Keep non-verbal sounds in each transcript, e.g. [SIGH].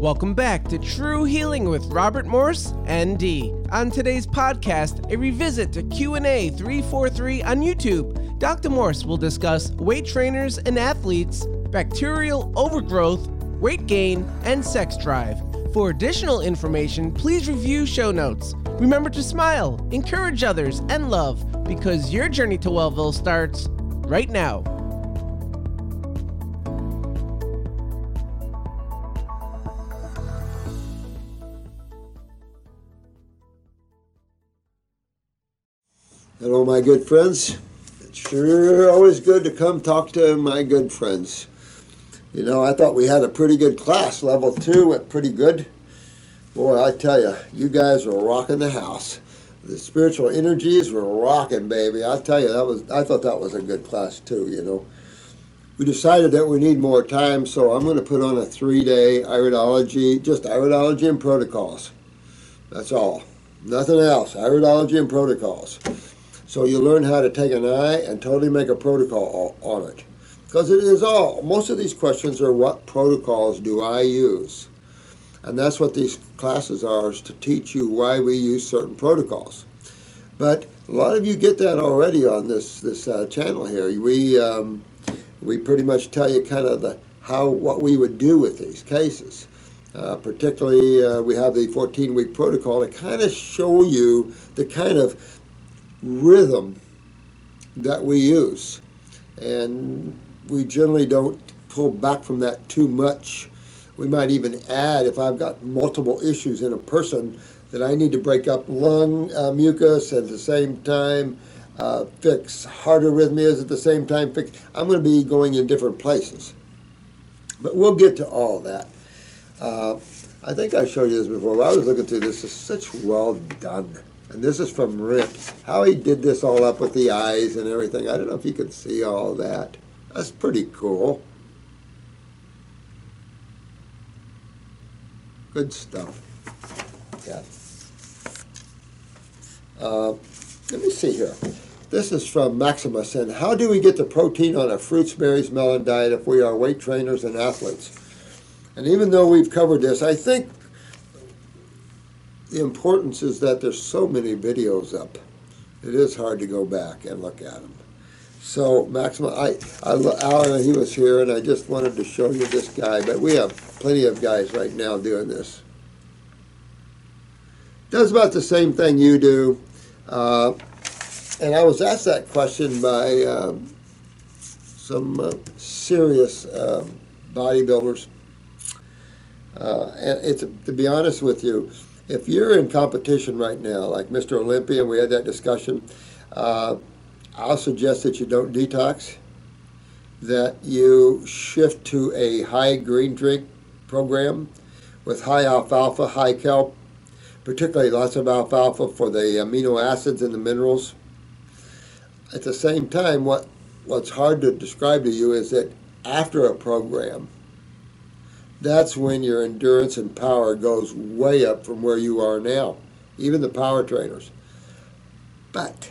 Welcome back to True Healing with Robert Morse, ND. On today's podcast, a revisit to Q&A 343 on YouTube. Dr. Morse will discuss weight trainers and athletes, bacterial overgrowth, weight gain, and sex drive. For additional information, please review show notes. Remember to smile, encourage others, and love because your journey to Wellville starts right now. My good friends. It's sure always good to come talk to my good friends. You know, I thought we had a pretty good class. Level two went pretty good. Boy, I tell you, you guys were rocking the house. The spiritual energies were rocking, baby. I tell you, that was. I thought that was a good class too. You know, we decided that we need more time, so I'm going to put on a three-day iridology, just iridology and protocols. That's all. Nothing else. Iridology and protocols. So you learn how to take an eye and totally make a protocol on it. Because it is all, most of these questions are what protocols do I use? And that's what these classes are, is to teach you why we use certain protocols. But a lot of you get that already on this this uh, channel here. We um, we pretty much tell you kind of the how what we would do with these cases. Uh, particularly, uh, we have the 14 week protocol to kind of show you the kind of rhythm that we use. And we generally don't pull back from that too much. We might even add, if I've got multiple issues in a person, that I need to break up lung uh, mucus at the same time, uh, fix heart arrhythmias at the same time, fix. I'm going to be going in different places. But we'll get to all that. Uh, I think I showed you this before. I was looking through this. It's such well done. And this is from Rip. How he did this all up with the eyes and everything. I don't know if you can see all that. That's pretty cool. Good stuff. Yeah. Uh, let me see here. This is from Maximus. And how do we get the protein on a fruits, berries, melon diet if we are weight trainers and athletes? And even though we've covered this, I think the importance is that there's so many videos up. It is hard to go back and look at them. So Maxima, I, I, Alan, he was here, and I just wanted to show you this guy. But we have plenty of guys right now doing this. Does about the same thing you do. Uh, and I was asked that question by um, some uh, serious um, bodybuilders. Uh, and it's to be honest with you, if you're in competition right now, like Mr. Olympia, we had that discussion, uh, I'll suggest that you don't detox, that you shift to a high green drink program with high alfalfa, high kelp, particularly lots of alfalfa for the amino acids and the minerals. At the same time, what, what's hard to describe to you is that after a program, that's when your endurance and power goes way up from where you are now, even the power trainers. But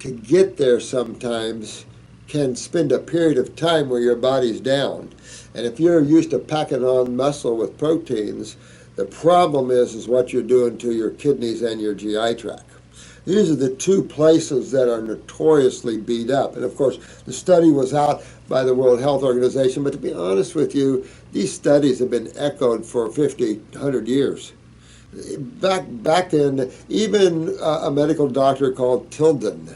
to get there sometimes can spend a period of time where your body's down. And if you're used to packing on muscle with proteins, the problem is is what you're doing to your kidneys and your GI tract. These are the two places that are notoriously beat up. And of course, the study was out by the World Health Organization, but to be honest with you, these studies have been echoed for 50, 100 years. Back, back then, even uh, a medical doctor called Tilden,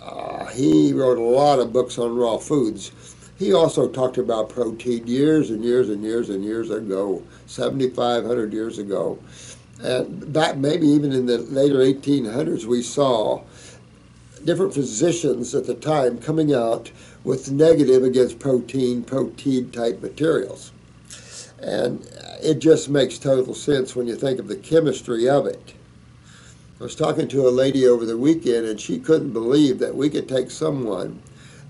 uh, he wrote a lot of books on raw foods. He also talked about protein years and years and years and years ago, 7,500 years ago. And back maybe even in the later 1800s, we saw different physicians at the time coming out with negative against protein, protein type materials. And it just makes total sense when you think of the chemistry of it. I was talking to a lady over the weekend, and she couldn't believe that we could take someone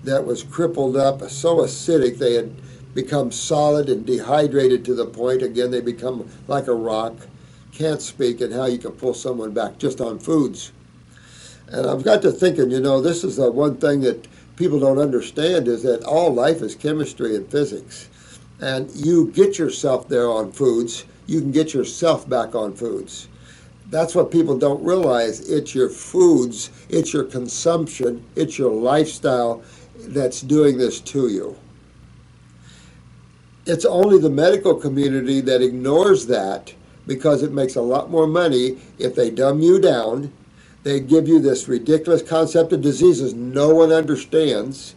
that was crippled up, so acidic they had become solid and dehydrated to the point, again, they become like a rock can't speak and how you can pull someone back just on foods. And I've got to thinking, you know, this is the one thing that people don't understand is that all life is chemistry and physics. And you get yourself there on foods you can get yourself back on foods. That's what people don't realize. It's your foods, it's your consumption, it's your lifestyle that's doing this to you. It's only the medical community that ignores that because it makes a lot more money if they dumb you down. They give you this ridiculous concept of diseases no one understands,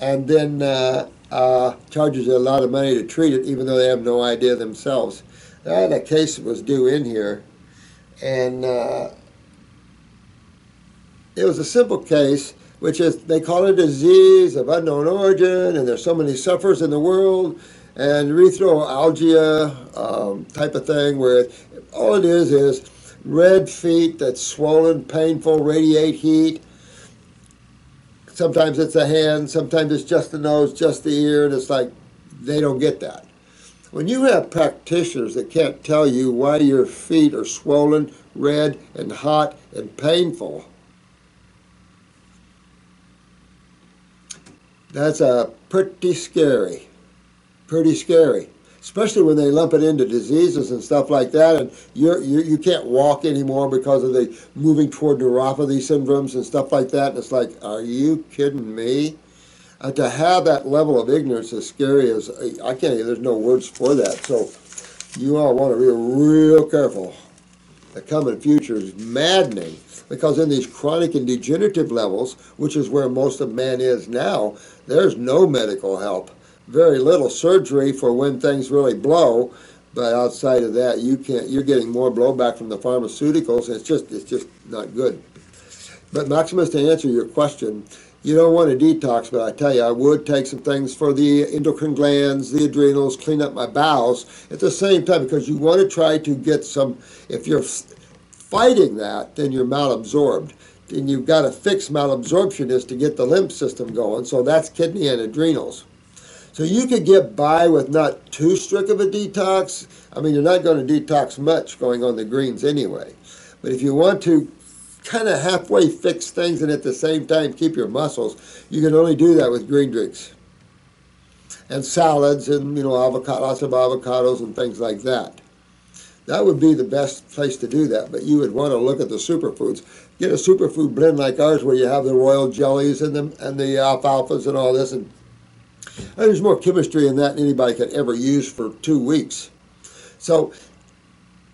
and then uh, uh, charges a lot of money to treat it, even though they have no idea themselves. I had a case that was due in here, and uh, it was a simple case, which is they call it a disease of unknown origin, and there's so many sufferers in the world, and erythromelalgia um, type of thing, where all it is is red feet that's swollen, painful, radiate heat. Sometimes it's a hand, sometimes it's just the nose, just the ear, and it's like they don't get that. When you have practitioners that can't tell you why your feet are swollen, red, and hot and painful, that's a pretty scary. Pretty scary. Especially when they lump it into diseases and stuff like that, and you're, you you can't walk anymore because of the moving toward neuropathy syndromes and stuff like that. And it's like, are you kidding me? uh, to have that level of ignorance is scary as I can't. There's no words for that. So you all want to be real careful. The coming future is maddening because in these chronic and degenerative levels, which is where most of man is now, there's no medical help. Very little surgery for when things really blow, but outside of that, you can't. You're getting more blowback from the pharmaceuticals. It's just it's just not good. But Maximus, to answer your question, you don't want to detox, but I tell you, I would take some things for the endocrine glands, the adrenals, clean up my bowels at the same time because you want to try to get some. If you're fighting that, then you're malabsorbed. And you've got to fix malabsorption is to get the lymph system going. So that's kidney and adrenals. So you could get by with not too strict of a detox. I mean, you're not going to detox much going on the greens anyway. But if you want to kind of halfway fix things and at the same time keep your muscles, you can only do that with green drinks and salads and you know avocado, lots of avocados and things like that. That would be the best place to do that, but you would want to look at the superfoods. Get a superfood blend like ours where you have the royal jellies and the and the alfalfas and all this, and, there's more chemistry in that than anybody could ever use for two weeks. So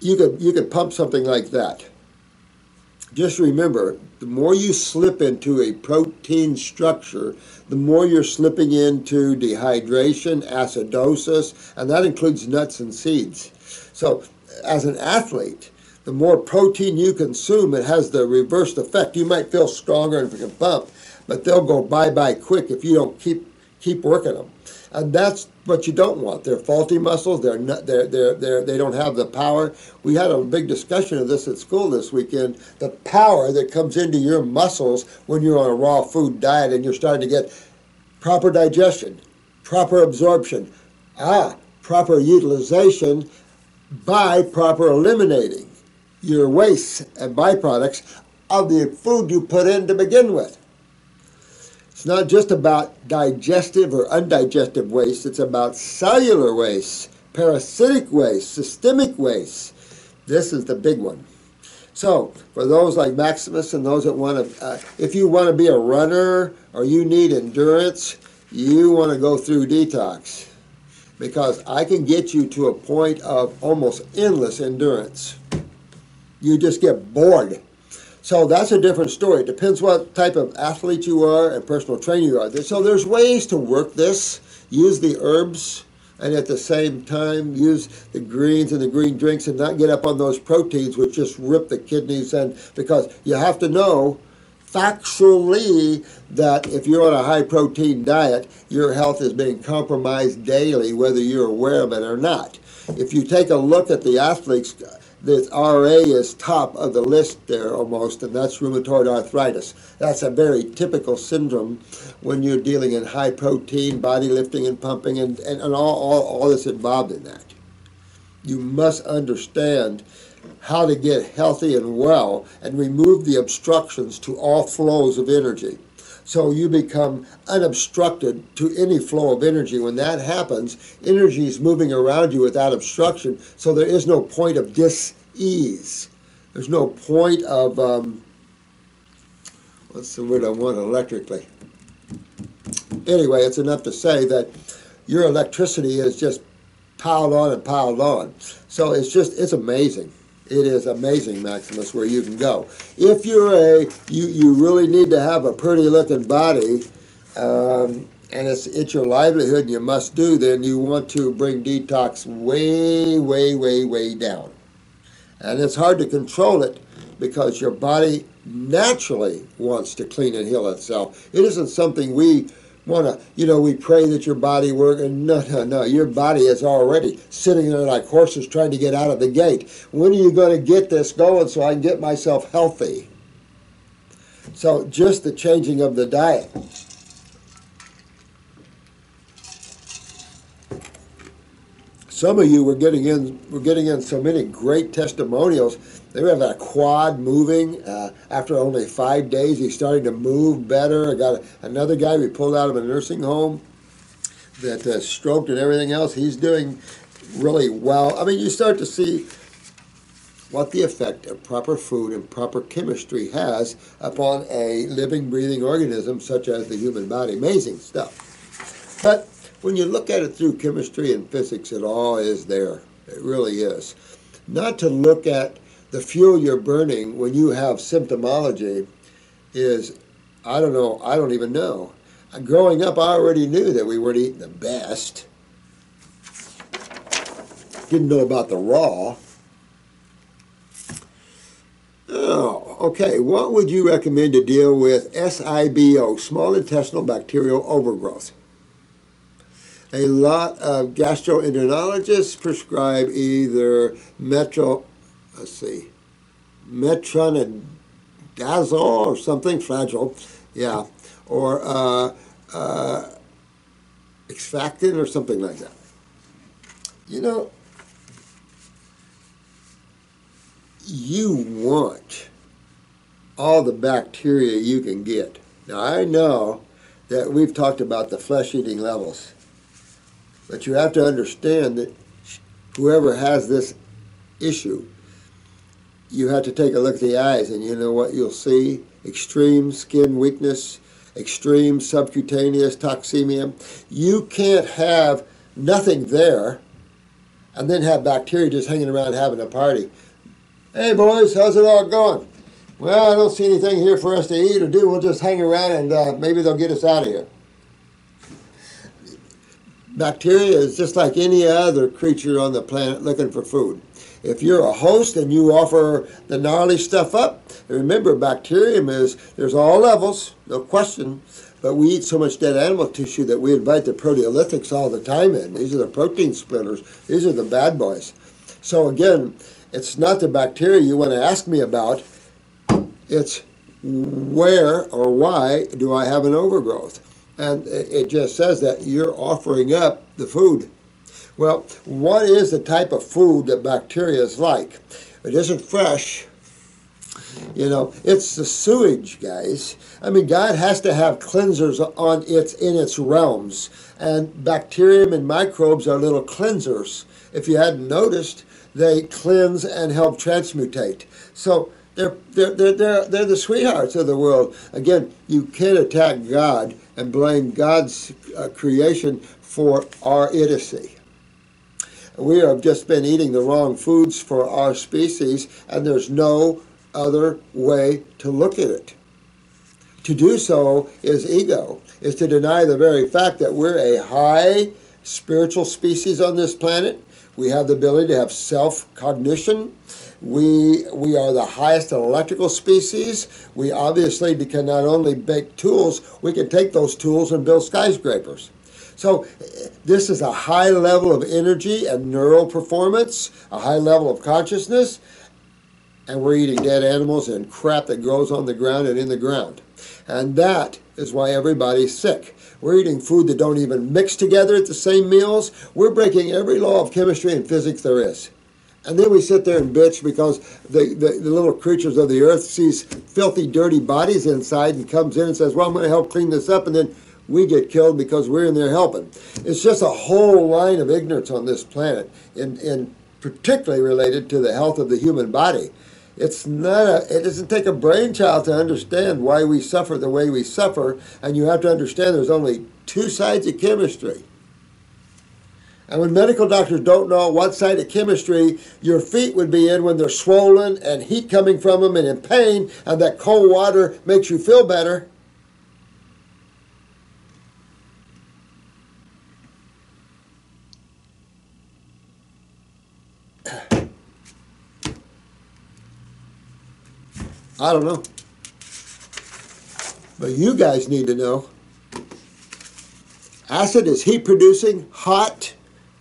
you could you could pump something like that just remember the more you slip into a protein structure, the more you're slipping into dehydration, acidosis, and that includes nuts and seeds. So, as an athlete, the more protein you consume, it has the reversed effect. You might feel stronger and can pump, but they'll go bye bye quick if you don't keep keep working them and that's what you don't want. They're faulty muscles. They're not. They're they're they're they don't have the power. We had a big discussion of this at school this weekend. The power that comes into your muscles when you're on a raw food diet and you're starting to get proper digestion, proper absorption, ah, proper utilization by proper eliminating your wastes and byproducts of the food you put in to begin with. It's not just about digestive or undigested waste, it's about cellular waste, parasitic waste, systemic waste. This is the big one. So, for those like Maximus and those that want to, uh, if you want to be a runner or you need endurance, you want to go through detox because I can get you to a point of almost endless endurance. You just get bored so that's a different story. It depends what type of athlete you are and personal trainer you are. So there's ways to work this. Use the herbs and at the same time use the greens and the green drinks and not get up on those proteins which just rip the kidneys and because you have to know factually that if you're on a high protein diet, your health is being compromised daily, whether you're aware of it or not. If you take a look at the athletes, the RA is top of the list there almost, and that's rheumatoid arthritis. That's a very typical syndrome when you're dealing in high protein, body lifting and pumping, and, and, and all, all, all that's involved in that. You must understand how to get healthy and well and remove the obstructions to all flows of energy. So you become unobstructed to any flow of energy. When that happens, energy is moving around you without obstruction, so there is no point of dis-ease. There's no point of, um, what's the word I want electrically? Anyway, it's enough to say that your electricity is just piled on and piled on. So it's just, it's amazing. It is amazing, Maximus, where you can go. If you're a, you, you really need to have a pretty looking body, um, and it's, it's your livelihood and you must do, then you want to bring detox way, way, way, way down. And it's hard to control it because your body naturally wants to clean and heal itself. It isn't something we want to, you know, we pray that your body work. And no, no, no. Your body is already sitting there like horses trying to get out of the gate. When are you going to get this going so I can get myself healthy? So just the changing of the diet. Some of you were getting in, were getting in so many great testimonials. They have that quad moving. Uh, after only five days, he's starting to move better. I got a, another guy we pulled out of a nursing home that uh, stroked and everything else. He's doing really well. I mean, you start to see what the effect of proper food and proper chemistry has upon a living, breathing organism such as the human body. Amazing stuff. But when you look at it through chemistry and physics, it all is there. It really is. Not to look at the fuel you're burning when you have symptomology is, I don't know, I don't even know. Growing up, I already knew that we weren't eating the best. Didn't know about the raw. Oh, okay. What would you recommend to deal with SIBO, small intestinal bacterial overgrowth? A lot of gastroenterologists prescribe either metro, let's see, metronidazole or something, Flagyl, yeah, or uh, uh, or something like that. You know, you want all the bacteria you can get. Now, I know that we've talked about the flesh eating levels, but you have to understand that whoever has this issue, you have to take a look at the eyes, and you know what you'll see? Extreme skin weakness, extreme subcutaneous toxemia. You can't have nothing there and then have bacteria just hanging around having a party. Hey boys, how's it all going? Well, I don't see anything here for us to eat or do. We'll just hang around and uh, maybe they'll get us out of here. Bacteria is just like any other creature on the planet looking for food. If you're a host and you offer the gnarly stuff up, remember bacterium is there's all levels, no question, but we eat so much dead animal tissue that we invite the proteolytics all the time in. These are the protein splitters. These are the bad boys. So again, it's not the bacteria you want to ask me about. It's where or why do I have an overgrowth? And it just says that you're offering up the food. Well, what is the type of food that bacteria is like? It isn't fresh. You know, it's the sewage, guys. I mean, God has to have cleansers on its in its realms, and bacterium and microbes are little cleansers. If you hadn't noticed, they cleanse and help transmutate. So they're, they're, they're, they're, they're the sweethearts of the world. Again, you can't attack God and blame God's uh, creation for our idiocy. We have just been eating the wrong foods for our species, and there's no other way to look at it. To do so is ego, is to deny the very fact that we're a high spiritual species on this planet. We have the ability to have self cognition. We, we are the highest electrical species. We obviously can not only make tools, we can take those tools and build skyscrapers. So this is a high level of energy and neural performance, a high level of consciousness, and we're eating dead animals and crap that grows on the ground and in the ground. And that is why everybody's sick. We're eating food that don't even mix together at the same meals. We're breaking every law of chemistry and physics there is. And then we sit there and bitch because the, the, the, little creatures of the earth sees filthy, dirty bodies inside and comes in and says, well, I'm going to help clean this up. And then we get killed because we're in there helping. It's just a whole line of ignorance on this planet, and, and particularly related to the health of the human body. It's not a, it doesn't take a brainchild to understand why we suffer the way we suffer, and you have to understand there's only two sides of chemistry. And when medical doctors don't know what side of chemistry your feet would be in when they're swollen and heat coming from them and in pain, and that cold water makes you feel better, I don't know. But you guys need to know. Acid is heat producing, hot,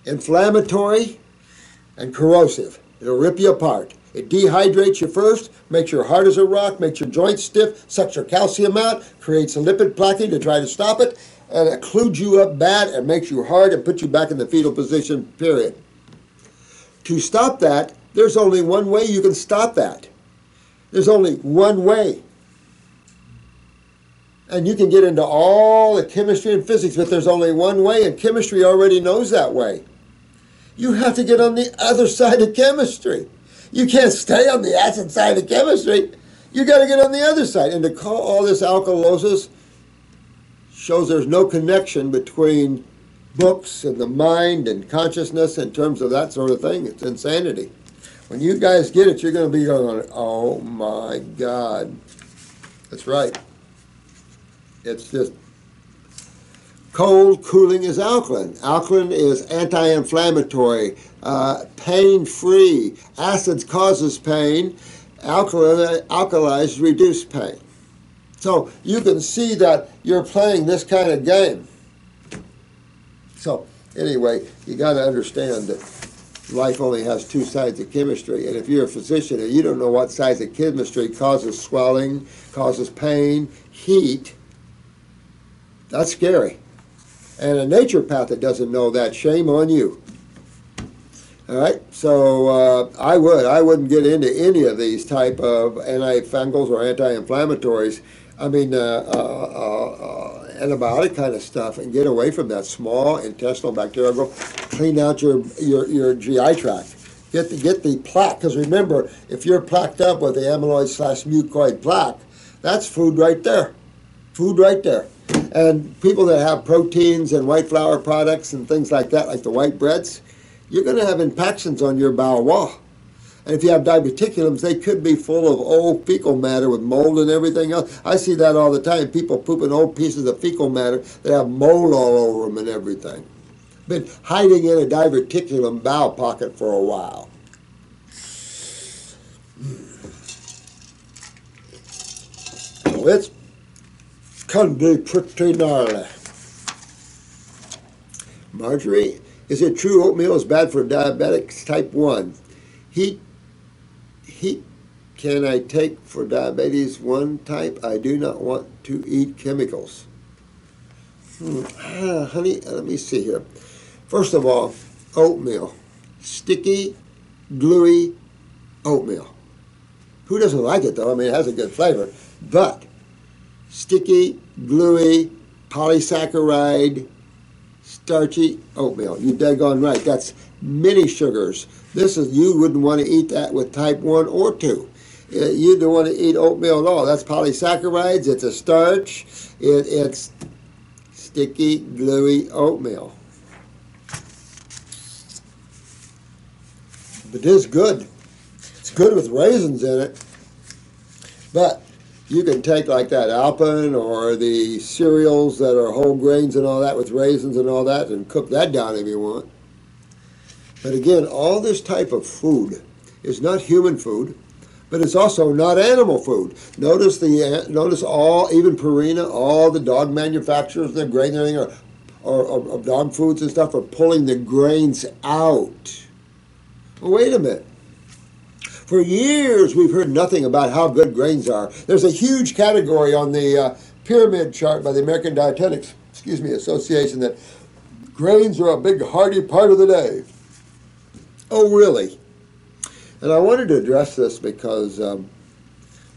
inflammatory, and corrosive. It'll rip you apart. It dehydrates you first, makes your heart as a rock, makes your joints stiff, sucks your calcium out, creates a lipid plaque to try to stop it, and it occludes you up bad and makes you hard and puts you back in the fetal position, period. To stop that, there's only one way you can stop that. There's only one way. And you can get into all the chemistry and physics, but there's only one way, and chemistry already knows that way. You have to get on the other side of chemistry. You can't stay on the acid side of chemistry. You got to get on the other side. And to call all this alkalosis shows there's no connection between books and the mind and consciousness in terms of that sort of thing. It's insanity. When you guys get it, you're going to be going, oh my God. That's right. It's just cold cooling is alkaline. Alkaline is anti-inflammatory, uh, pain-free. Acids causes pain. Alkaline, alkalize reduce pain. So you can see that you're playing this kind of game. So anyway, you got to understand that life only has two sides of chemistry. And if you're a physician and you don't know what sides of chemistry causes swelling, causes pain, heat, that's scary. And a naturopath that doesn't know that, shame on you. All right, so uh, I would I wouldn't get into any of these type of antifungals or anti-inflammatories. I mean, uh, uh, uh antibiotic kind of stuff and get away from that small intestinal bacterial growth. Clean out your, your, your GI tract. Get the, get the plaque, because remember, if you're plaqued up with the amyloid slash mucoid plaque, that's food right there. Food right there. And people that have proteins and white flour products and things like that, like the white breads, you're going to have impactions on your bowel wall. And if you have diverticulums, they could be full of old fecal matter with mold and everything else. I see that all the time. People pooping old pieces of fecal matter that have mold all over them and everything. Been hiding in a diverticulum bowel pocket for a while. Well, it's can be pretty gnarly. Marjorie, is it true oatmeal is bad for diabetics type 1? Heat heat can I take for diabetes 1 type? I do not want to eat chemicals. Hmm. Ah, honey, let me see here. First of all, oatmeal. Sticky, gluey oatmeal. Who doesn't like it though? I mean, it has a good flavor. But sticky, gluey, polysaccharide, starchy oatmeal. You daggone right. That's many sugars. This is you wouldn't want to eat that with type one or two. Uh, you don't want to eat oatmeal at all. That's polysaccharides. It's a starch. It, it's sticky, gluey oatmeal. But it is good. It's good with raisins in it. But you can take like that Alpen or the cereals that are whole grains and all that with raisins and all that and cook that down if you want. But again, all this type of food is not human food, but it's also not animal food. Notice the notice all even Purina, all the dog manufacturers, the grain are, or, or, dog foods and stuff are pulling the grains out. Well, wait a minute. For years, we've heard nothing about how good grains are. There's a huge category on the uh, pyramid chart by the American Dietetics, excuse me, Association that grains are a big hearty part of the day. Oh, really? And I wanted to address this because um,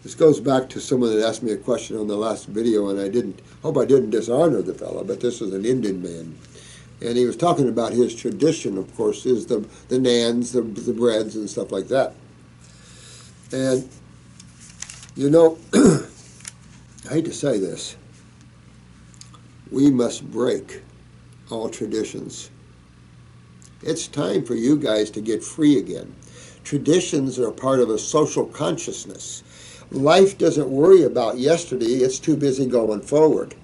this goes back to someone that asked me a question on the last video, and I didn't hope I didn't dishonor the fellow, but this is an Indian man. And he was talking about his tradition, of course, is the, the naans, the, the breads, and stuff like that. And, you know, [CLEARS THROAT] I hate to say this, we must break all traditions. It's time for you guys to get free again. Traditions are part of a social consciousness life doesn't worry about yesterday, it's too busy going forward.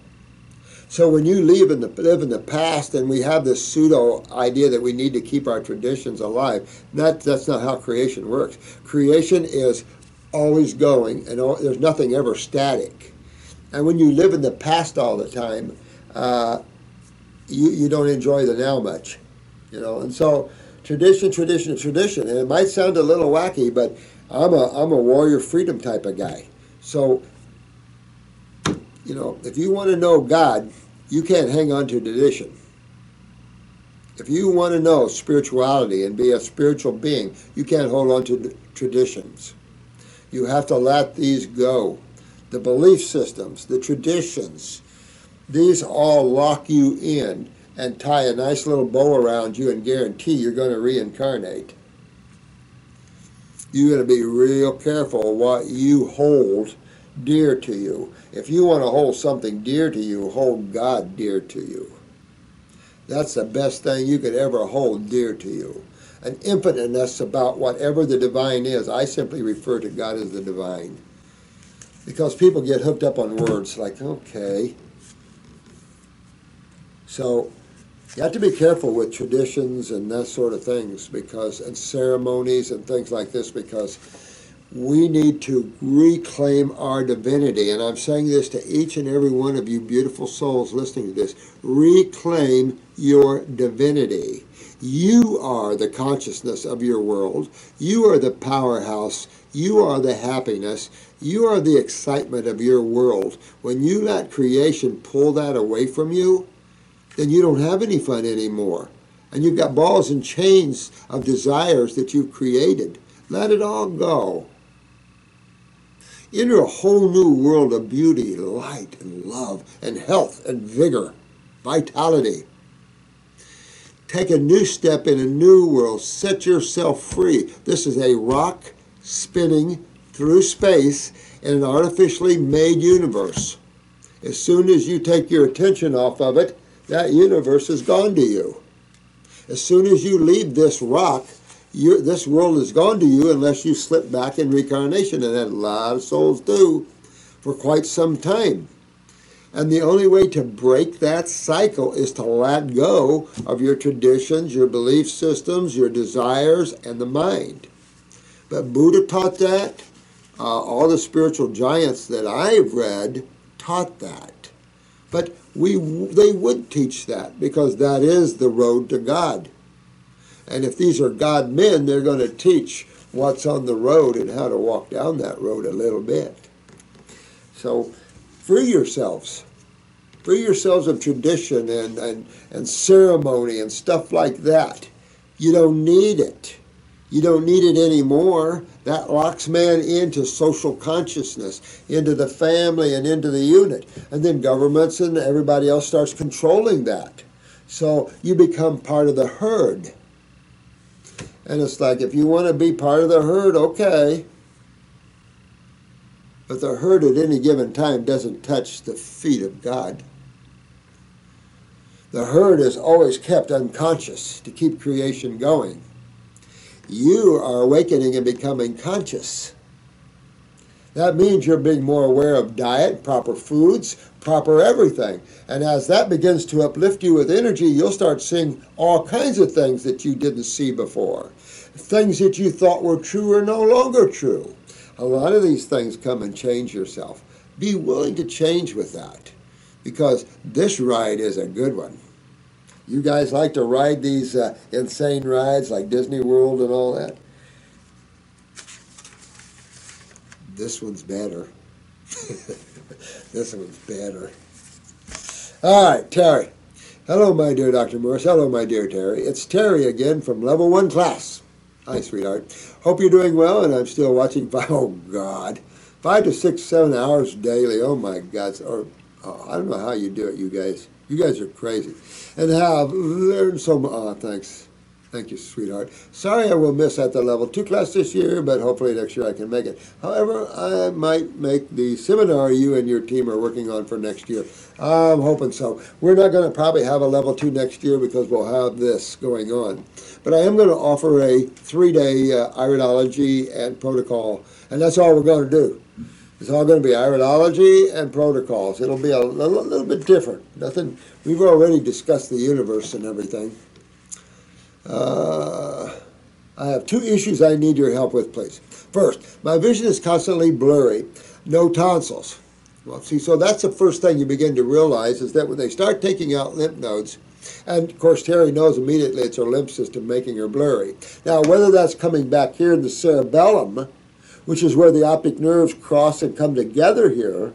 So when you live in the live in the past and we have this pseudo idea that we need to keep our traditions alive, that that's not how creation works. Creation is always going, and all, there's nothing ever static. And when you live in the past all the time, uh, you you don't enjoy the now much, you know. And so tradition, tradition, tradition, and it might sound a little wacky, but I'm a I'm a warrior freedom type of guy. So, you know, if you want to know God, you can't hang on to tradition. If you want to know spirituality and be a spiritual being, you can't hold on to traditions. You have to let these go. The belief systems, the traditions, these all lock you in and tie a nice little bow around you and guarantee you're going to reincarnate you got to be real careful what you hold dear to you. If you want to hold something dear to you, hold God dear to you. That's the best thing you could ever hold dear to you. An infiniteness about whatever the divine is. I simply refer to God as the divine. Because people get hooked up on words like, okay. So you have to be careful with traditions and that sort of things because and ceremonies and things like this because we need to reclaim our divinity. And i'm saying this to each and every one of you beautiful souls listening to this. Reclaim your divinity. You are the consciousness of your world. You are the powerhouse. You are the happiness. You are the excitement of your world. When you let creation pull that away from you then you don't have any fun anymore. And you've got balls and chains of desires that you've created. Let it all go. Enter a whole new world of beauty, light, and love, and health, and vigor, vitality. Take a new step in a new world. Set yourself free. This is a rock spinning through space in an artificially made universe. As soon as you take your attention off of it, that universe is gone to you. As soon as you leave this rock, this world is gone to you unless you slip back in reincarnation, and that a lot of souls do for quite some time. And the only way to break that cycle is to let go of your traditions, your belief systems, your desires, and the mind. But Buddha taught that. Uh, all the spiritual giants that I've read taught that. But we they would teach that because that is the road to God. And if these are God men, they're going to teach what's on the road and how to walk down that road a little bit. So free yourselves. Free yourselves of tradition and, and, and ceremony and stuff like that. You don't need it. You don't need it anymore. That locks man into social consciousness, into the family and into the unit. And then governments and everybody else starts controlling that. So you become part of the herd. And it's like, if you want to be part of the herd, okay. But the herd at any given time doesn't touch the feet of God. The herd is always kept unconscious to keep creation going you are awakening and becoming conscious. That means you're being more aware of diet, proper foods, proper everything. And as that begins to uplift you with energy, you'll start seeing all kinds of things that you didn't see before. Things that you thought were true are no longer true. A lot of these things come and change yourself. Be willing to change with that because this ride is a good one. You guys like to ride these uh, insane rides like Disney World and all that? This one's better. [LAUGHS] this one's better. All right, Terry. Hello, my dear Dr. Morse. Hello, my dear Terry. It's Terry again from Level 1 class. Hi, sweetheart. Hope you're doing well, and I'm still watching. Five, [LAUGHS] oh God, five to six, seven hours daily. Oh my God. Or oh, I don't know how you do it, you guys. You guys are crazy, and have learned so much. Oh, thanks. Thank you, sweetheart. Sorry I will miss at the level two class this year, but hopefully next year I can make it. However, I might make the seminar you and your team are working on for next year. I'm hoping so. We're not going to probably have a level two next year because we'll have this going on. But I am going to offer a three day uh, iridology and protocol, and that's all we're going to do. It's all going to be iridology and protocols. It'll be a little, little bit different. Nothing. We've already discussed the universe and everything. Uh, I have two issues I need your help with, please. First, my vision is constantly blurry, no tonsils. Well, see, so that's the first thing you begin to realize is that when they start taking out lymph nodes, and of course, Terry knows immediately it's her lymph system making her blurry. Now, whether that's coming back here in the cerebellum, which is where the optic nerves cross and come together here,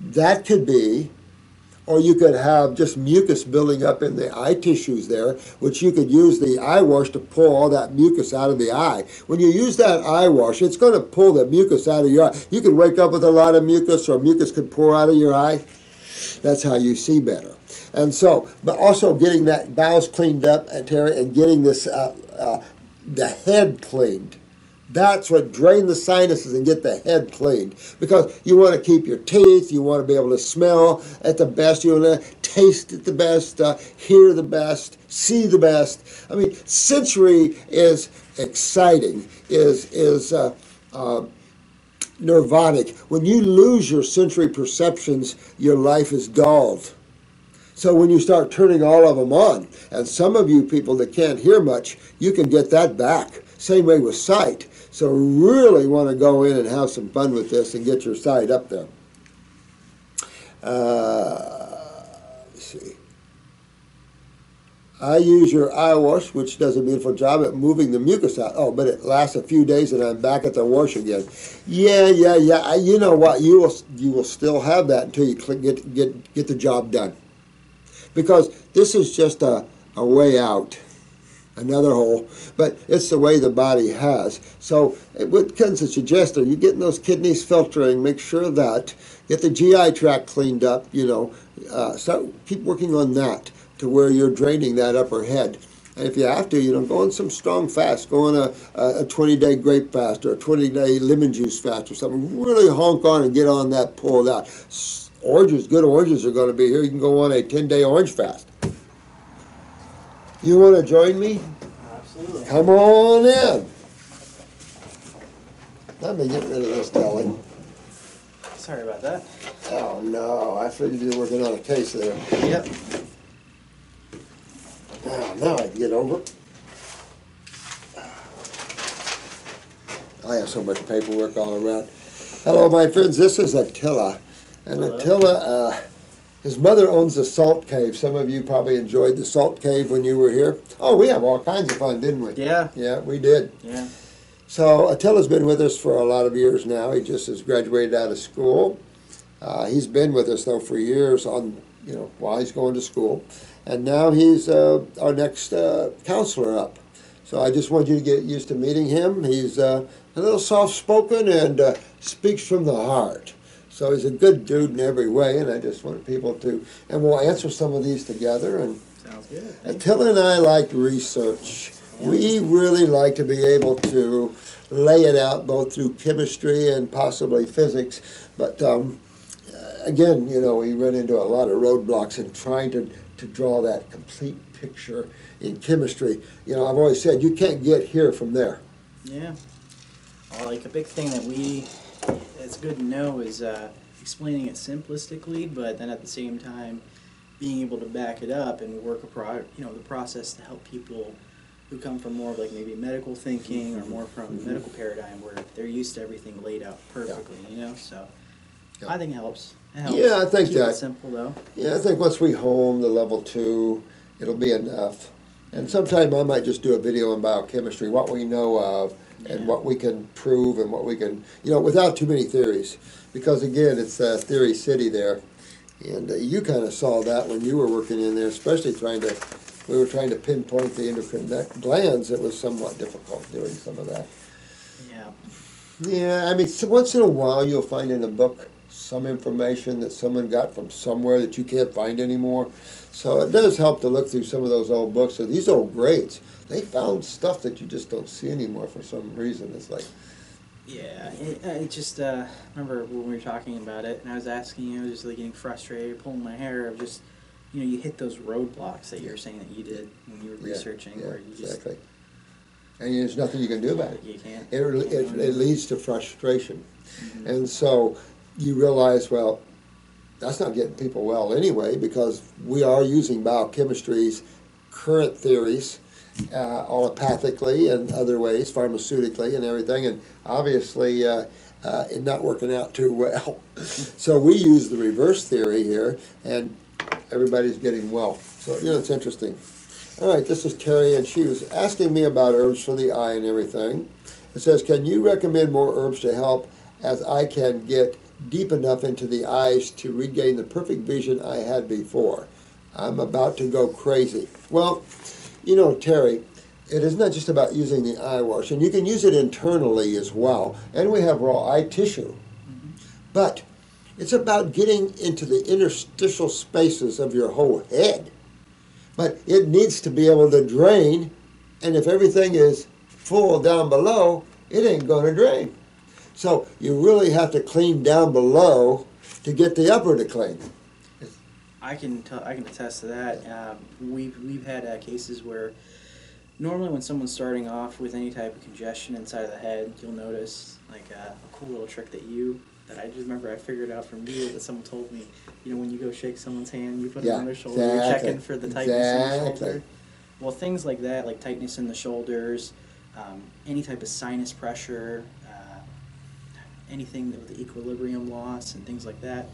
that could be or you could have just mucus building up in the eye tissues there, which you could use the eye wash to pull all that mucus out of the eye. When you use that eye wash, it's going to pull the mucus out of your eye. You could wake up with a lot of mucus, or mucus could pour out of your eye. That's how you see better. And so, but also getting that bowels cleaned up, Terry, and getting this uh, uh, the head cleaned that's what drain the sinuses and get the head cleaned. Because you want to keep your teeth, you want to be able to smell at the best, you want to taste at the best, uh, hear the best, see the best. I mean, sensory is exciting, is is uh, uh, nirvanic. When you lose your sensory perceptions, your life is dulled. So when you start turning all of them on, and some of you people that can't hear much, you can get that back. Same way with sight. So really want to go in and have some fun with this and get your sight up there. Uh, let's see. I use your eye wash, which does a beautiful job at moving the mucus out. Oh, but it lasts a few days and I'm back at the wash again. Yeah, yeah, yeah. You know what? You will you will still have that until you get get get the job done. Because this is just a, a way out another hole, but it's the way the body has. So what can suggest are you getting those kidneys filtering, make sure that, get the GI tract cleaned up, you know, uh, start, keep working on that to where you're draining that upper head. And if you have to, you know, go on some strong fast, go on a, a 20 day grape fast or a 20 day lemon juice fast or something. Really honk on and get on that pulled out. Oranges, good oranges are going to be here. You can go on a 10 day orange fast. You want to join me? Absolutely. Come on in. Let me get rid of this deli. Sorry about that. Oh no, I figured you were working on a case there. Yep. Oh, now I can get over. I have so much paperwork all around. Hello, my friends. This is Attila, and Hello. Attila. Uh, his mother owns the Salt Cave. Some of you probably enjoyed the Salt Cave when you were here. Oh, we have all kinds of fun, didn't we? Yeah. Yeah, we did. Yeah. So Attila's been with us for a lot of years now. He just has graduated out of school. Uh, he's been with us though for years on you know while he's going to school, and now he's uh, our next uh, counselor up. So I just want you to get used to meeting him. He's uh, a little soft spoken and uh, speaks from the heart. So he's a good dude in every way, and I just want people to, and we'll answer some of these together. And Sounds good. Attila and I like research. We really like to be able to lay it out both through chemistry and possibly physics. But um, again, you know, we run into a lot of roadblocks in trying to, to draw that complete picture in chemistry. You know, I've always said you can't get here from there. Yeah. Well, like a big thing that we, it's good to know is uh, explaining it simplistically, but then at the same time, being able to back it up and work a pro, you know, the process to help people who come from more of like maybe medical thinking or more from the medical paradigm where they're used to everything laid out perfectly, you know. So Yeah. I think it helps. It helps. Yeah, I think Keep that- simple though. Yeah, I think once we home the level two, it'll be enough. And sometime I might just do a video on biochemistry, what we know of, and what we can prove, and what we can, you know, without too many theories. Because again, it's uh, theory city there, and uh, you kind of saw that when you were working in there, especially trying to we were trying to pinpoint the endocrine glands, it was somewhat difficult doing some of that. Yeah. Yeah, I mean, so once in a while you'll find in a book some information that someone got from somewhere that you can't find anymore. So it does help to look through some of those old books. So these old greats, they found stuff that you just don't see anymore for some reason. It's like, Yeah, it, I just uh, remember when we were talking about it, and I was asking you, I was just like getting frustrated, pulling my hair of just, you know, you hit those roadblocks that you were saying that you did when you were yeah, researching, yeah, where you just exactly. And there's nothing you can do about it. you can't. It, it, it leads to frustration. Mhm. And so you realize, well, that's not getting people well anyway because we are using biochemistry's current theories uh, allopathically and other ways, pharmaceutically and everything, and obviously uh, uh, it's not working out too well. [LAUGHS] so we use the reverse theory here, and everybody's getting well. So, you know, it's interesting. All right, this is Terry, and she was asking me about herbs for the eye and everything. It says, Can you recommend more herbs to help as I can get deep enough into the eyes to regain the perfect vision I had before? I'm about to go crazy. Well, you know, Terry, it is not just about using the eye wash, and you can use it internally as well. And we have raw eye tissue. But it's about getting into the interstitial spaces of your whole head. But it needs to be able to drain, and if everything is full down below, it ain't going to drain. So you really have to clean down below to get the upper to clean. I can tell, I can attest to that. Um, we've we've had uh, cases where normally when someone's starting off with any type of congestion inside of the head, you'll notice like uh, a cool little trick that you that I just remember I figured out from you that someone told me. You know, when you go shake someone's hand, you put it on their shoulder, you're checking for the tightness in the shoulder. Well, things like that, like tightness in the shoulders, um, any type of sinus pressure, anything with the equilibrium loss and things like that,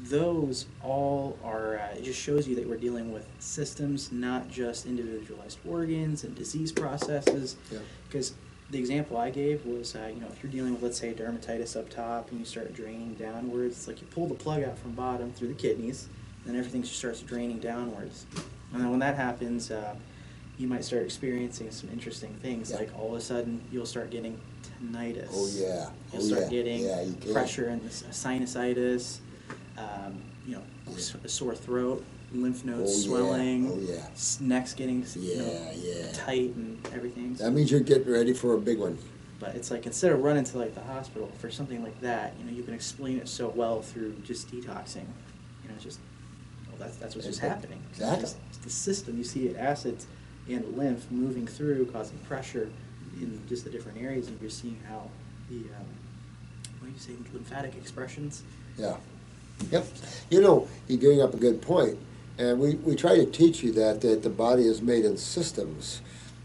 those all are, uh, it just shows you that we're dealing with systems, not just individualized organs and disease processes. Yeah. Because the example I gave was, uh, you know, if you're dealing with, let's say, dermatitis up top and you start draining downwards, it's like you pull the plug out from bottom through the kidneys, and then everything just starts draining downwards. And then when that happens, uh, you might start experiencing some interesting things, Yeah. like all of a sudden you'll start getting tinnitus. Oh, yeah. You'll Oh, start yeah. getting Yeah, you pressure in the sinusitis, um, you know, a sore throat, lymph Oh, nodes yeah. swelling, Oh, yeah. neck's getting s- you know, Yeah, yeah. tight and everything. That means you're getting ready for a big one. But it's like instead of running to like the hospital for something like that, you know, you can explain it so well through just detoxing. You know, it's just well, that's that's what's just happening. It's Exactly. just- it's the system. You see it acids and lymph moving through, causing pressure in just the different areas, and you're seeing how the um, what do you say, lymphatic expressions. Yeah. Yep. You know, you're bring up a good point, and we, we try to teach you that that the body is made in systems,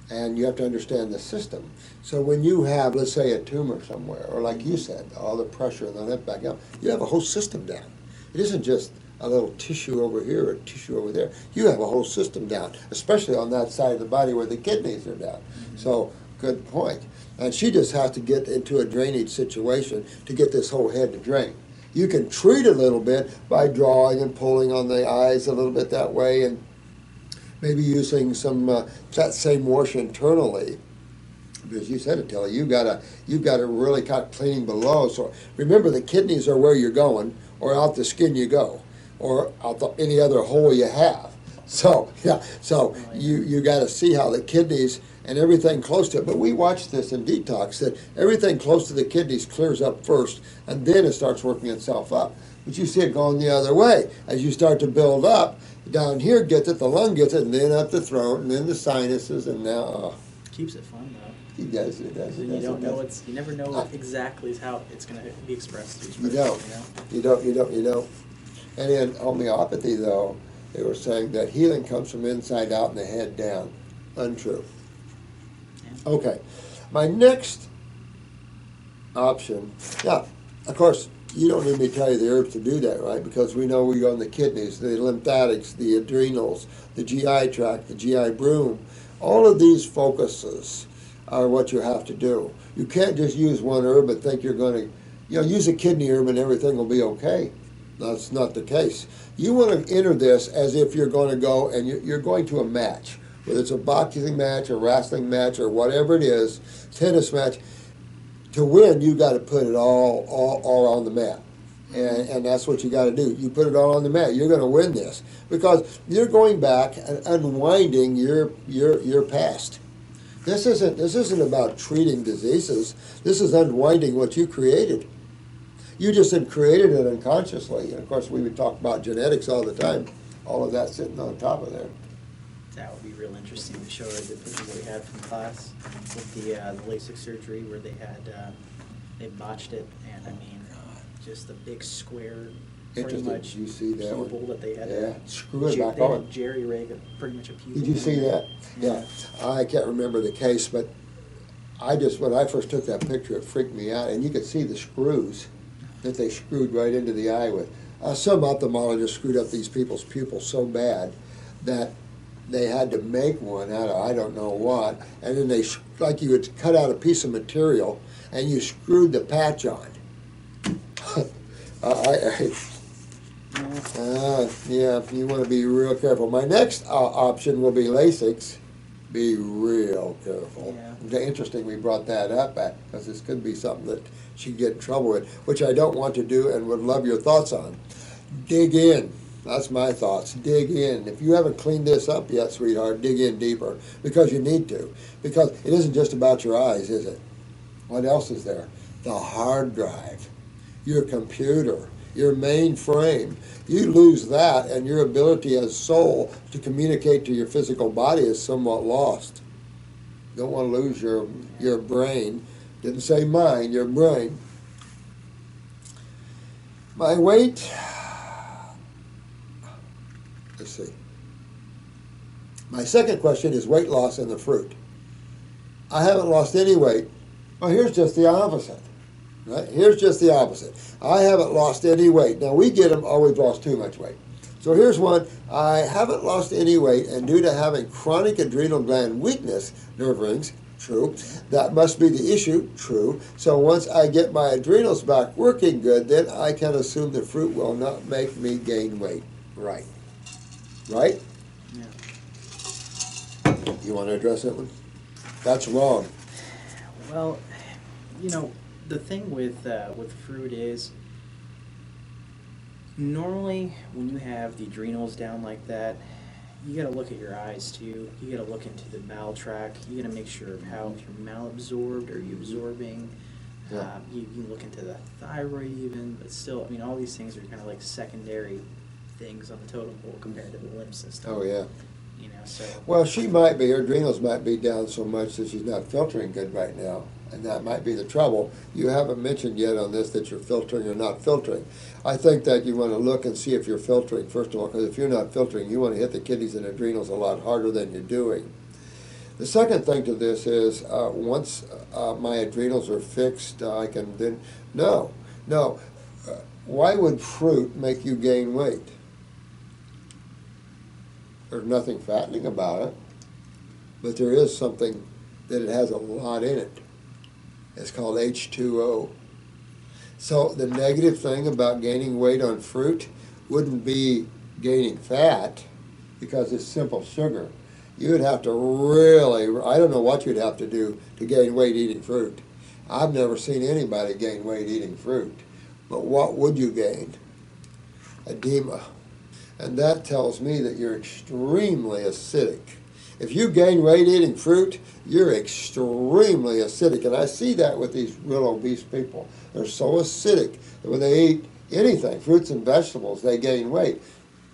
and you have to understand the system. So when you have, let's say, a tumor somewhere, or like you said, all the pressure and the lymph back up, you have a whole system down. It isn't just a little tissue over here or tissue over there. You have a whole system down, especially on that side of the body where the kidneys are down. So good point. And she just has to get into a drainage situation to get this whole head to drain. You can treat a little bit by drawing and pulling on the eyes a little bit that way, and maybe using some uh, that same wash internally. Because you said it, Telly, you gotta you gotta really cut cleaning below. So remember, the kidneys are where you're going, or out the skin you go, or out the, any other hole you have. So [LAUGHS] yeah, so you you got to see how the kidneys and everything close to it. But we watch this in detox that everything close to the kidneys clears up first, and then it starts working itself up. But you see it going the other way as you start to build up. Down here gets it, the lung gets it, and then up the throat, and then the sinuses, and now uh, Keeps it fun though. he does it, does it, And you don't know does it. what's you never know exactly how it's going to be expressed. You don't. You know? You don't, you don't, you don't. And in homeopathy, though, they were saying that healing comes from inside out and the head down. Untrue. Yeah. Okay. My next option, yeah, of course, you don't need me to tell you the herbs to do that, right? Because we know we go on the kidneys, the lymphatics, the adrenals, the GI tract, the GI broom. All of these focuses are what you have to do. You can't just use one herb and think you're going to, you know, use a kidney herb and everything will be okay. That's not the case. You want to enter this as if you're going to go and you're going to a match, whether it's a boxing match, a wrestling match, or whatever it is, tennis match. To win, you got to put it all, all, all on the mat. And, and that's what you got to do. You put it all on the mat. You're going to win this because you're going back and unwinding your your your past. This isn't this isn't about treating diseases. This is unwinding what you created. You just had created it unconsciously. And of course, we would talk about genetics all the time. All of that sitting on top of there. That would be real interesting to show the picture that we had from class with the, uh, the LASIK surgery where they had, uh, they botched it and I mean, just the big square, pretty Interesting. much You see that one? pupil that they had. Yeah, screw it Jer- back they had on. Jerry rig, pretty much a pupil. Did you see that? Yeah. I can't remember the case, but I just, when I first took that picture, it freaked me out. And you could see the screws that they screwed right into the eye with. Uh, some ophthalmologists screwed up these people's pupils so bad that they had to make one out of I don't know what. And then they, like you would cut out a piece of material and you screwed the patch on. [LAUGHS] I, I, uh, yeah, you want to be real careful. My next uh, option will be LASIK. Be real careful. Yeah. Interesting we brought that up because this could be something that she could get in trouble with, which I don't want to do and would love your thoughts on. Dig in. That's my thoughts. Dig in. If you haven't cleaned this up yet, sweetheart, dig in deeper because you need to. Because it isn't just about your eyes, is it? What else is there? The hard drive, your computer, your mainframe. You lose that, and your ability as soul to communicate to your physical body is somewhat lost. You Don't want to lose your your brain. Didn't say mind, your brain. My weight. Let's see. My second question is weight loss in the fruit. I haven't lost any weight. Well, here's just the opposite. Right? Here's just the opposite. I haven't lost any weight. Now we get them, oh, we've lost too much weight. So here's one. I haven't lost any weight, and due to having chronic adrenal gland weakness, nerve rings, true. That must be the issue, true. So once I get my adrenals back working good, then I can assume the fruit will not make me gain weight. Right. Right? Yeah. You want to address that one? That's wrong. Well, you know, the thing with uh, with fruit is normally when you have the adrenals down like that, you got to look at your eyes too. You got to look into the bowel tract. You got to make sure of how if you're malabsorbed, are you absorbing? Yeah. Um, you, you can look into the thyroid even, but still, I mean, all these things are kind of like secondary things on the totem pole compared to the lymph system. Oh, yeah. You know, so Well, she might be, her adrenals might be down so much that she's not filtering good right now, and that might be the trouble. You haven't mentioned yet on this that you're filtering or not filtering. I think that you want to look and see if you're filtering, first of all, because if you're not filtering, you want to hit the kidneys and adrenals a lot harder than you're doing. The second thing to this is uh, once uh, my adrenals are fixed, I can then. No, no. Uh, why would fruit make you gain weight? There's nothing fattening about it, but there is something that it has a lot in it. It's called H2O. So the negative thing about gaining weight on fruit wouldn't be gaining fat because it's simple sugar. You would have to really, I don't know what you'd have to do to gain weight eating fruit. I've never seen anybody gain weight eating fruit. But what would you gain? Edema. And that tells me that you're extremely acidic. If you gain weight eating fruit, you're extremely acidic. And I see that with these real obese people. They're so acidic that when they eat anything, fruits and vegetables, they gain weight.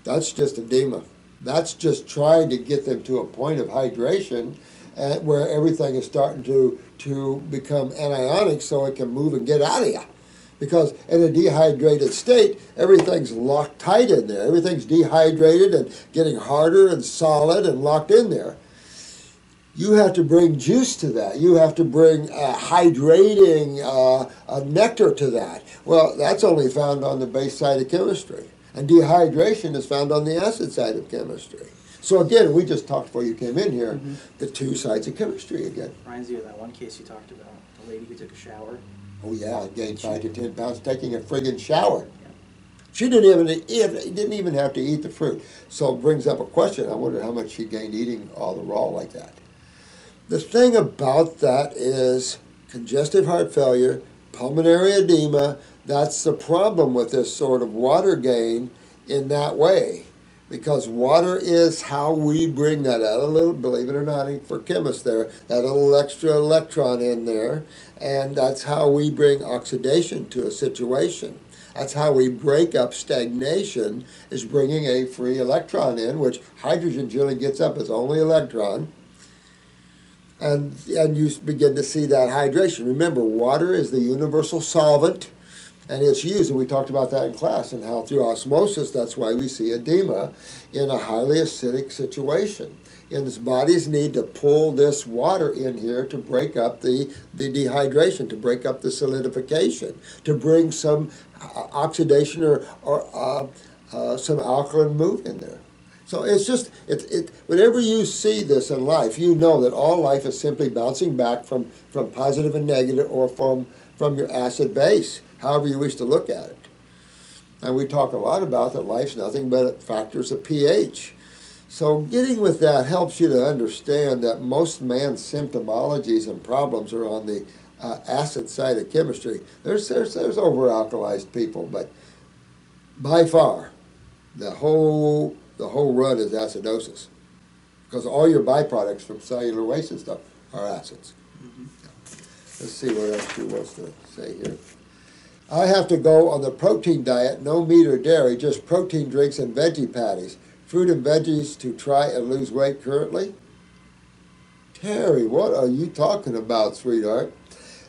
That's just edema. That's just trying to get them to a point of hydration uh, where everything is starting to, to become anionic so it can move and get out of you because in a dehydrated state, everything's locked tight in there. Everything's dehydrated and getting harder and solid and locked in there. You have to bring juice to that. You have to bring uh, hydrating uh, uh, nectar to that. Well, that's only found on the base side of chemistry. And dehydration is found on the acid side of chemistry. So again, we just talked before you came in here, Mhm. the two sides of chemistry again. reminds you of that one case you talked about, the lady who took a shower. Oh yeah, I gained five to ten pounds taking a friggin' shower. She didn't even eat, didn't even have to eat the fruit. So it brings up a question. I wonder how much she gained eating all the raw like that. The thing about that is congestive heart failure, pulmonary edema. That's the problem with this sort of water gain in that way because water is how we bring that out a little believe it or not for chemists there that little extra electron in there and that's how we bring oxidation to a situation. That's how we break up stagnation is bringing a free electron in which hydrogen generally gets up as only electron and and you begin to see that hydration. Remember water is the universal solvent and it's used, and we talked about that in class, and how through osmosis, that's why we see edema in a highly acidic situation. And its bodies need to pull this water in here to break up the, the dehydration, to break up the solidification, to bring some uh, oxidation or, or uh, uh, some alkaline move in there. So it's just it, it whenever you see this in life, you know that all life is simply bouncing back from, from positive and negative or from from your acid base however you wish to look at it. And we talk a lot about that life's nothing but factors of pH. So getting with that helps you to understand that most man's symptomologies and problems are on the uh, acid side of chemistry. There's, there's, there's over-alkalized people, but by far, the whole, the whole run is acidosis. Because all your byproducts from cellular waste and stuff are acids. Mm-hmm. Let's see what else she wants to say here. I have to go on the protein diet, no meat or dairy, just protein drinks and veggie patties. Fruit and veggies to try and lose weight currently? Terry, what are you talking about, sweetheart?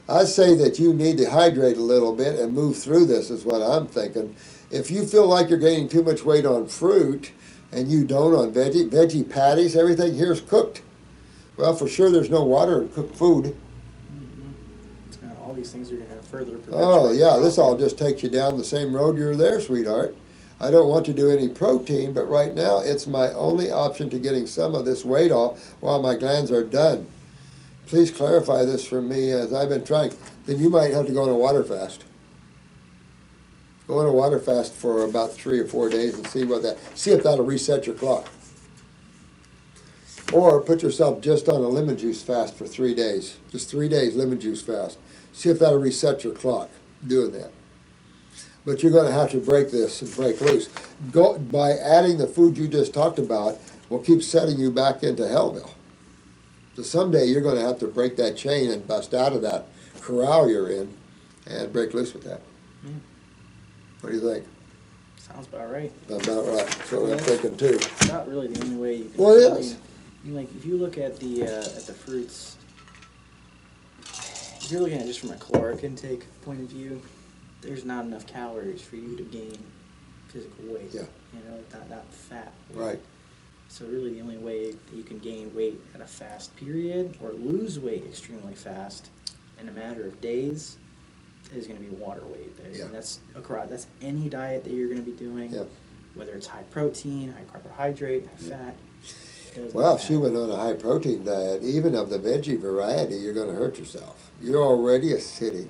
I say that you need to hydrate a little bit and move through this, is what I'm thinking. If you feel like you're gaining too much weight on fruit and you don't on veggie, veggie patties, everything here's cooked. Well, for sure, there's no water in cooked food these things are going to further Oh, yeah, this all just takes you down the same road you're there, sweetheart. I don't want to do any protein, but right now it's my only option to getting some of this weight off while my glands are done. Please clarify this for me as I've been trying. Then you might have to go on a water fast. Go on a water fast for about three or four days and see what that see if that'll reset your clock. Or put yourself just on a lemon juice fast for three days. Just three days lemon juice fast. See if that'll reset your clock doing that. But you're going to have to break this and break loose. Go, by adding the food you just talked about, will keep setting you back into Hellville. So someday you're going to have to break that chain and bust out of that corral you're in and break loose with that. Mm. What do you think? Sounds about right. About right. That's what I'm thinking too. It's not really the only way you can. Well, it is. I mean, like if you look at the uh, at the fruits if you're looking at just from a caloric intake point of view, there's not enough calories for you to gain physical weight. Yeah. You know, not, not fat. Weight. Right. So really the only way that you can gain weight at a fast period or lose weight extremely fast in a matter of days is going to be water weight. Yeah. And that's across that's any diet that you're going to be doing. Yeah. Whether it's high protein, high carbohydrate, high yeah. fat. Well, if she went on a high protein diet, even of the veggie variety, you're going to hurt yourself. You're already acidic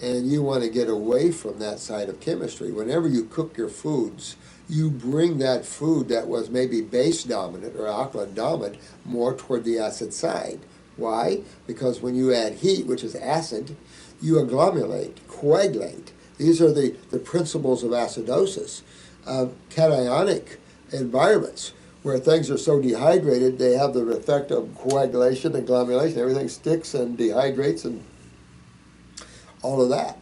and you want to get away from that side of chemistry. Whenever you cook your foods, you bring that food that was maybe base dominant or alkaline dominant more toward the acid side. Why? Because when you add heat, which is acid, you agglomerate, coagulate. These are the, the principles of acidosis. Uh, cationic environments where things are so dehydrated, they have the effect of coagulation and agglomeration. Everything sticks and dehydrates and all of that.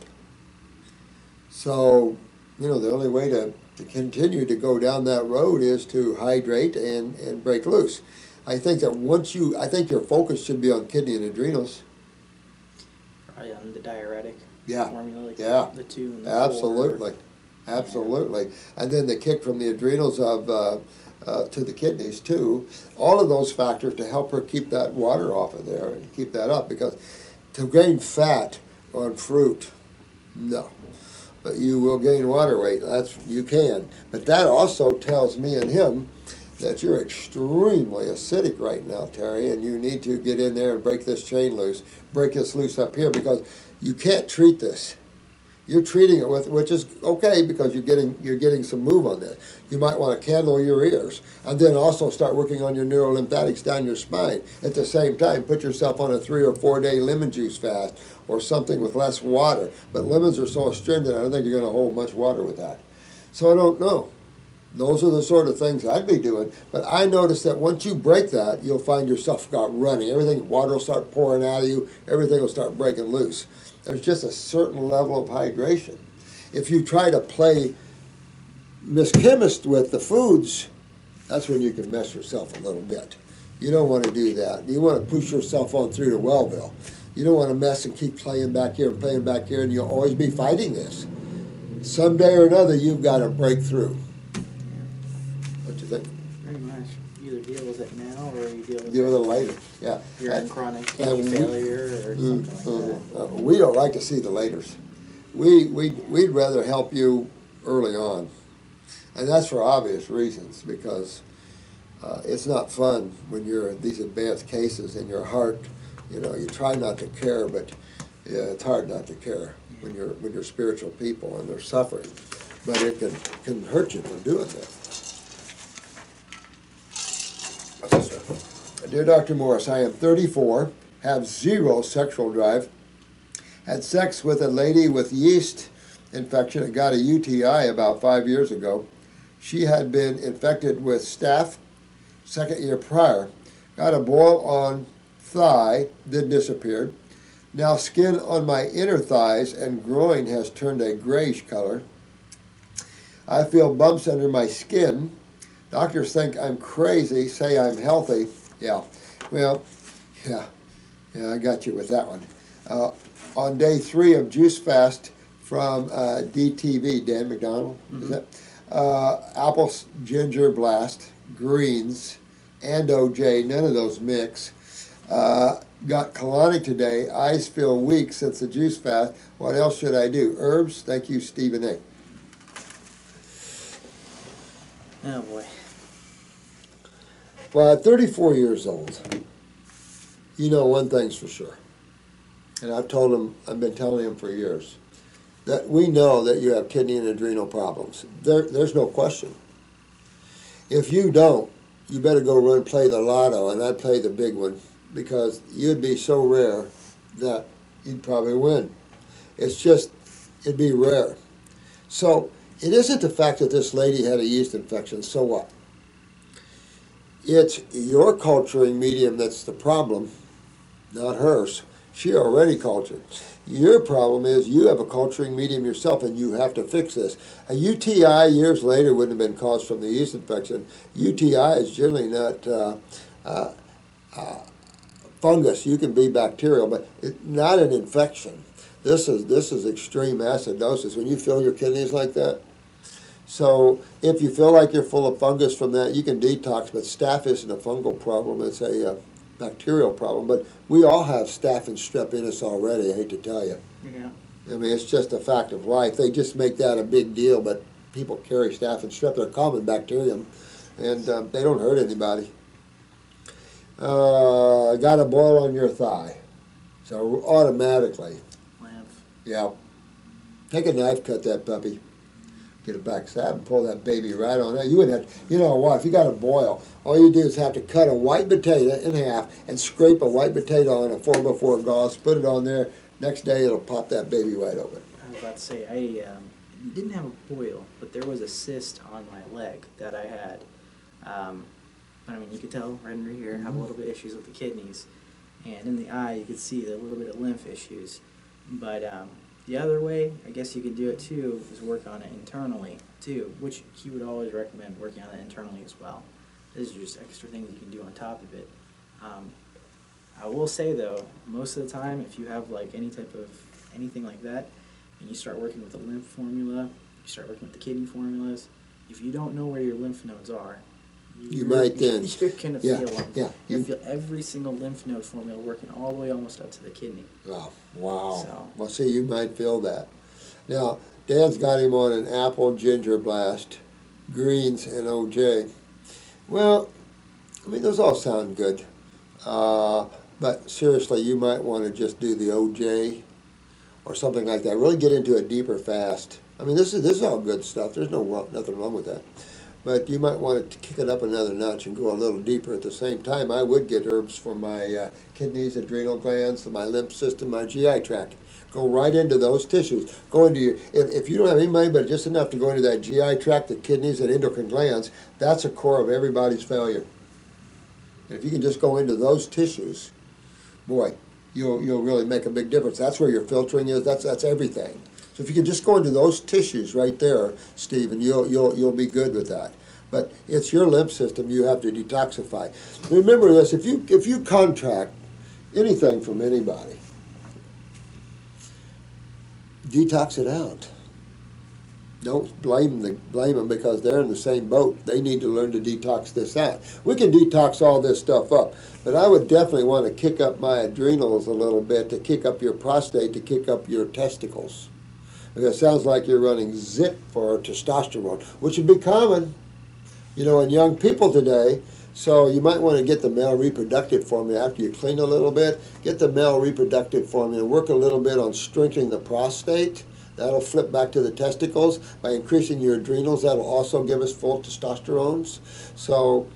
So, you know, the only way to, to continue to go down that road is to hydrate and, and break loose. I think that once you, I think your focus should be on kidney and adrenals. Probably on the diuretic yeah. formula, like yeah. the two and the Absolutely. Four. Absolutely. Yeah. And then the kick from the adrenals of uh, uh, to the kidneys too. All of those factors to help her keep that water off of there and keep that up because to gain fat on fruit, no. But you will gain water weight. That's you can. But that also tells me and him that you're extremely acidic right now, Terry, and you need to get in there and break this chain loose, break this loose up here because you can't treat this. You're treating it with, which is okay because you're getting you're getting some move on that. You might want to candle your ears, and then also start working on your neurolymphatics down your spine at the same time. Put yourself on a three or four day lemon juice fast or something with less water. But lemons are so astringent, I don't think you're going to hold much water with that. So I don't know. Those are the sort of things I'd be doing. But I noticed that once you break that, you'll find yourself got running. Everything, water will start pouring out of you. Everything will start breaking loose. There's just a certain level of hydration. If you try to play Miss Chemist with the foods, that's when you can mess yourself a little bit. You don't want to do that. You want to push yourself on through to Wellville. You don't want to mess and keep playing back here and playing back here, and you'll always be fighting this. Someday or another, you've got to break through. What do you think? Pretty much. You either deal with it now or you deal with Deal with it it later. Yeah. You're in chronic kidney we- failure or Mm, something like mm. that. Uh, we don't like to see the laters. We, we, we'd rather help you early on. And that's for obvious reasons, because uh, it's not fun when you're in these advanced cases and your heart, you know, you try not to care, but yeah, it's hard not to care when you're, when you're spiritual people and they're suffering. But it can, can hurt you from doing that. Dear Dr. Morse, I am 34, have zero sexual drive, had sex with a lady with yeast infection and got a UTI about five years ago. She had been infected with staph second year prior. Got a boil on thigh, then disappeared. Now skin on my inner thighs and groin has turned a grayish color. I feel bumps under my skin. Doctors think I'm crazy, say I'm healthy. Yeah, well, yeah, yeah, I got you with that one. Uh, on day three of Juice Fast from uh, DTV, Dan McDonald, is that? Uh, apple ginger blast, greens, and OJ, none of those mix. Uh, got colonic today. Eyes feel weak since the juice fast. What else should I do? Herbs? Thank you, Stephen A. Oh boy. Well, at 34 years old, you know one thing's for sure. And I've told him, I've been telling him for years, that we know that you have kidney and adrenal problems. There, there's no question. If you don't, you better go run play the lotto, and I'd play the big one because you'd be so rare that you'd probably win. It's just, it'd be rare. So it isn't the fact that this lady had a yeast infection, so what? It's your culturing medium that's the problem, not hers. She already cultured. Your problem is you have a culturing medium yourself and you have to fix this. A UTI years later wouldn't have been caused from the yeast infection. UTI is generally not uh, uh, uh, fungus. You can be bacterial, but it, not an infection. This is this is extreme acidosis. When you fill your kidneys like that, so if you feel like you're full of fungus from that, you can detox. But staph isn't a fungal problem; it's a uh, bacterial problem. But we all have staph and strep in us already. I hate to tell you. Yeah. I mean, it's just a fact of life. They just make that a big deal, but people carry staph and strep. They're common bacterium, and uh, they don't hurt anybody. Uh, got a boil on your thigh, so automatically, Lymph. yeah. Take a knife, cut that puppy. Get a back stab and pull that baby right on out. You wouldn't have, you know what? If you got a boil, all you do is have to cut a white potato in half and scrape a white potato on a four by four gauze, put it on there. Next day, it'll pop that baby right open. I was about to say I um, didn't have a boil, but there was a cyst on my leg that I had. Um, but I mean, you could tell right under here I have a little bit of issues with the kidneys, and in the eye you could see a little bit of lymph issues. But um, the other way, I guess you could do it too, is work on it internally too, which he would always recommend working on it internally as well. These are just extra things you can do on top of it. Um, I will say though, most of the time, if you have like any type of anything like that, and you start working with the lymph formula, you start working with the kidney formulas. If you don't know where your lymph nodes are, You might then. [LAUGHS] You're gonna Yeah, feel them. yeah, You you- feel every single lymph node formula working all the way almost up to the kidney. Oh, wow. So- Well, see, you might feel that. Now, Dan's got him on an apple ginger blast, greens, and OJ. Well, I mean, those all sound good. Uh, but seriously, you might want to just do the OJ or something like that. Really get into a deeper fast. I mean, this is this is all good stuff. There's no nothing wrong with that. But you might want to kick it up another notch and go a little deeper. At the same time, I would get herbs for my uh, kidneys, adrenal glands, my lymph system, my GI tract. Go right into those tissues. Go into your. If, if you don't have any money, but just enough to go into that GI tract, the kidneys, and endocrine glands, that's a core of everybody's failure. And if you can just go into those tissues, boy, you'll you'll really make a big difference. That's where your filtering is. That's that's everything. So if you can just go into those tissues right there, Stephen, you'll you'll you'll be good with that. But it's your lymph system you have to detoxify. Remember this: if you if you contract anything from anybody, detox it out. Don't blame the blame them because they're in the same boat. They need to learn to detox this out. We can detox all this stuff up, but I would definitely want to kick up my adrenals a little bit, to kick up your prostate, to kick up your testicles. It sounds like you're running zip for testosterone, which would be common, you know, in young people today. So you might want to get the male reproductive formula after you clean a little bit. Get the male reproductive formula. And work a little bit on strengthening the prostate. That'll flip back to the testicles by increasing your adrenals. That'll also give us full testosterones. So,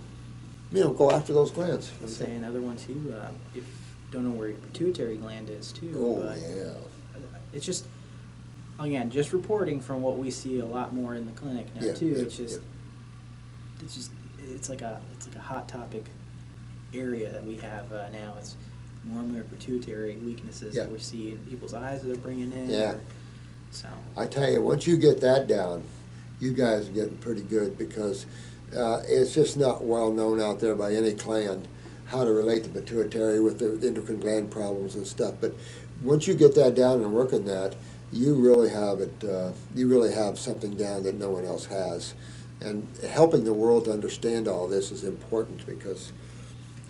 you know, go after those glands. I'll say another one too. Uh, if don't know where your pituitary gland is too. Oh but yeah. It's just again just reporting from what we see a lot more in the clinic now Yeah, too. yeah, it's just it's just it's like a it's like a hot topic area that we have uh, now. It's more and more pituitary weaknesses Yeah. that we see in people's eyes that they're bringing in. Yeah. or- so I tell you, once you get that down, you guys are getting pretty good because uh, it's just not well known out there by any clan how to relate the pituitary with the endocrine gland problems and stuff. But once you get that down and work on that, you really have it. Uh, you really have something down that no one else has, and helping the world to understand all this is important because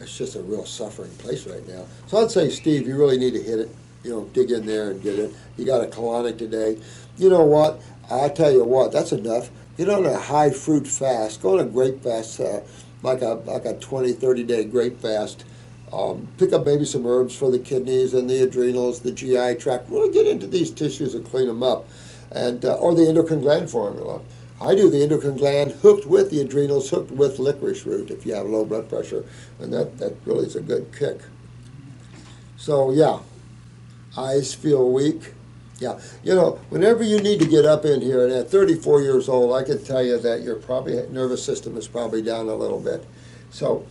it's just a real suffering place right now. So I'd say, Steve, you really need to hit it. You know, dig in there and get it. You got a colonic today. You know what? I tell you what, that's enough. Get on a high fruit fast. Go on a grape fast, uh, like a like a 20, 30 day grape fast. Um, pick up maybe some herbs for the kidneys and the adrenals, the GI tract. Really get into these tissues and clean them up, and uh, or the endocrine gland formula. I do the endocrine gland hooked with the adrenals, hooked with licorice root if you have low blood pressure, and that, that really is a good kick. So yeah, eyes feel weak. Yeah, you know, whenever you need to get up in here, and at 34 years old, I can tell you that your probably nervous system is probably down a little bit. So,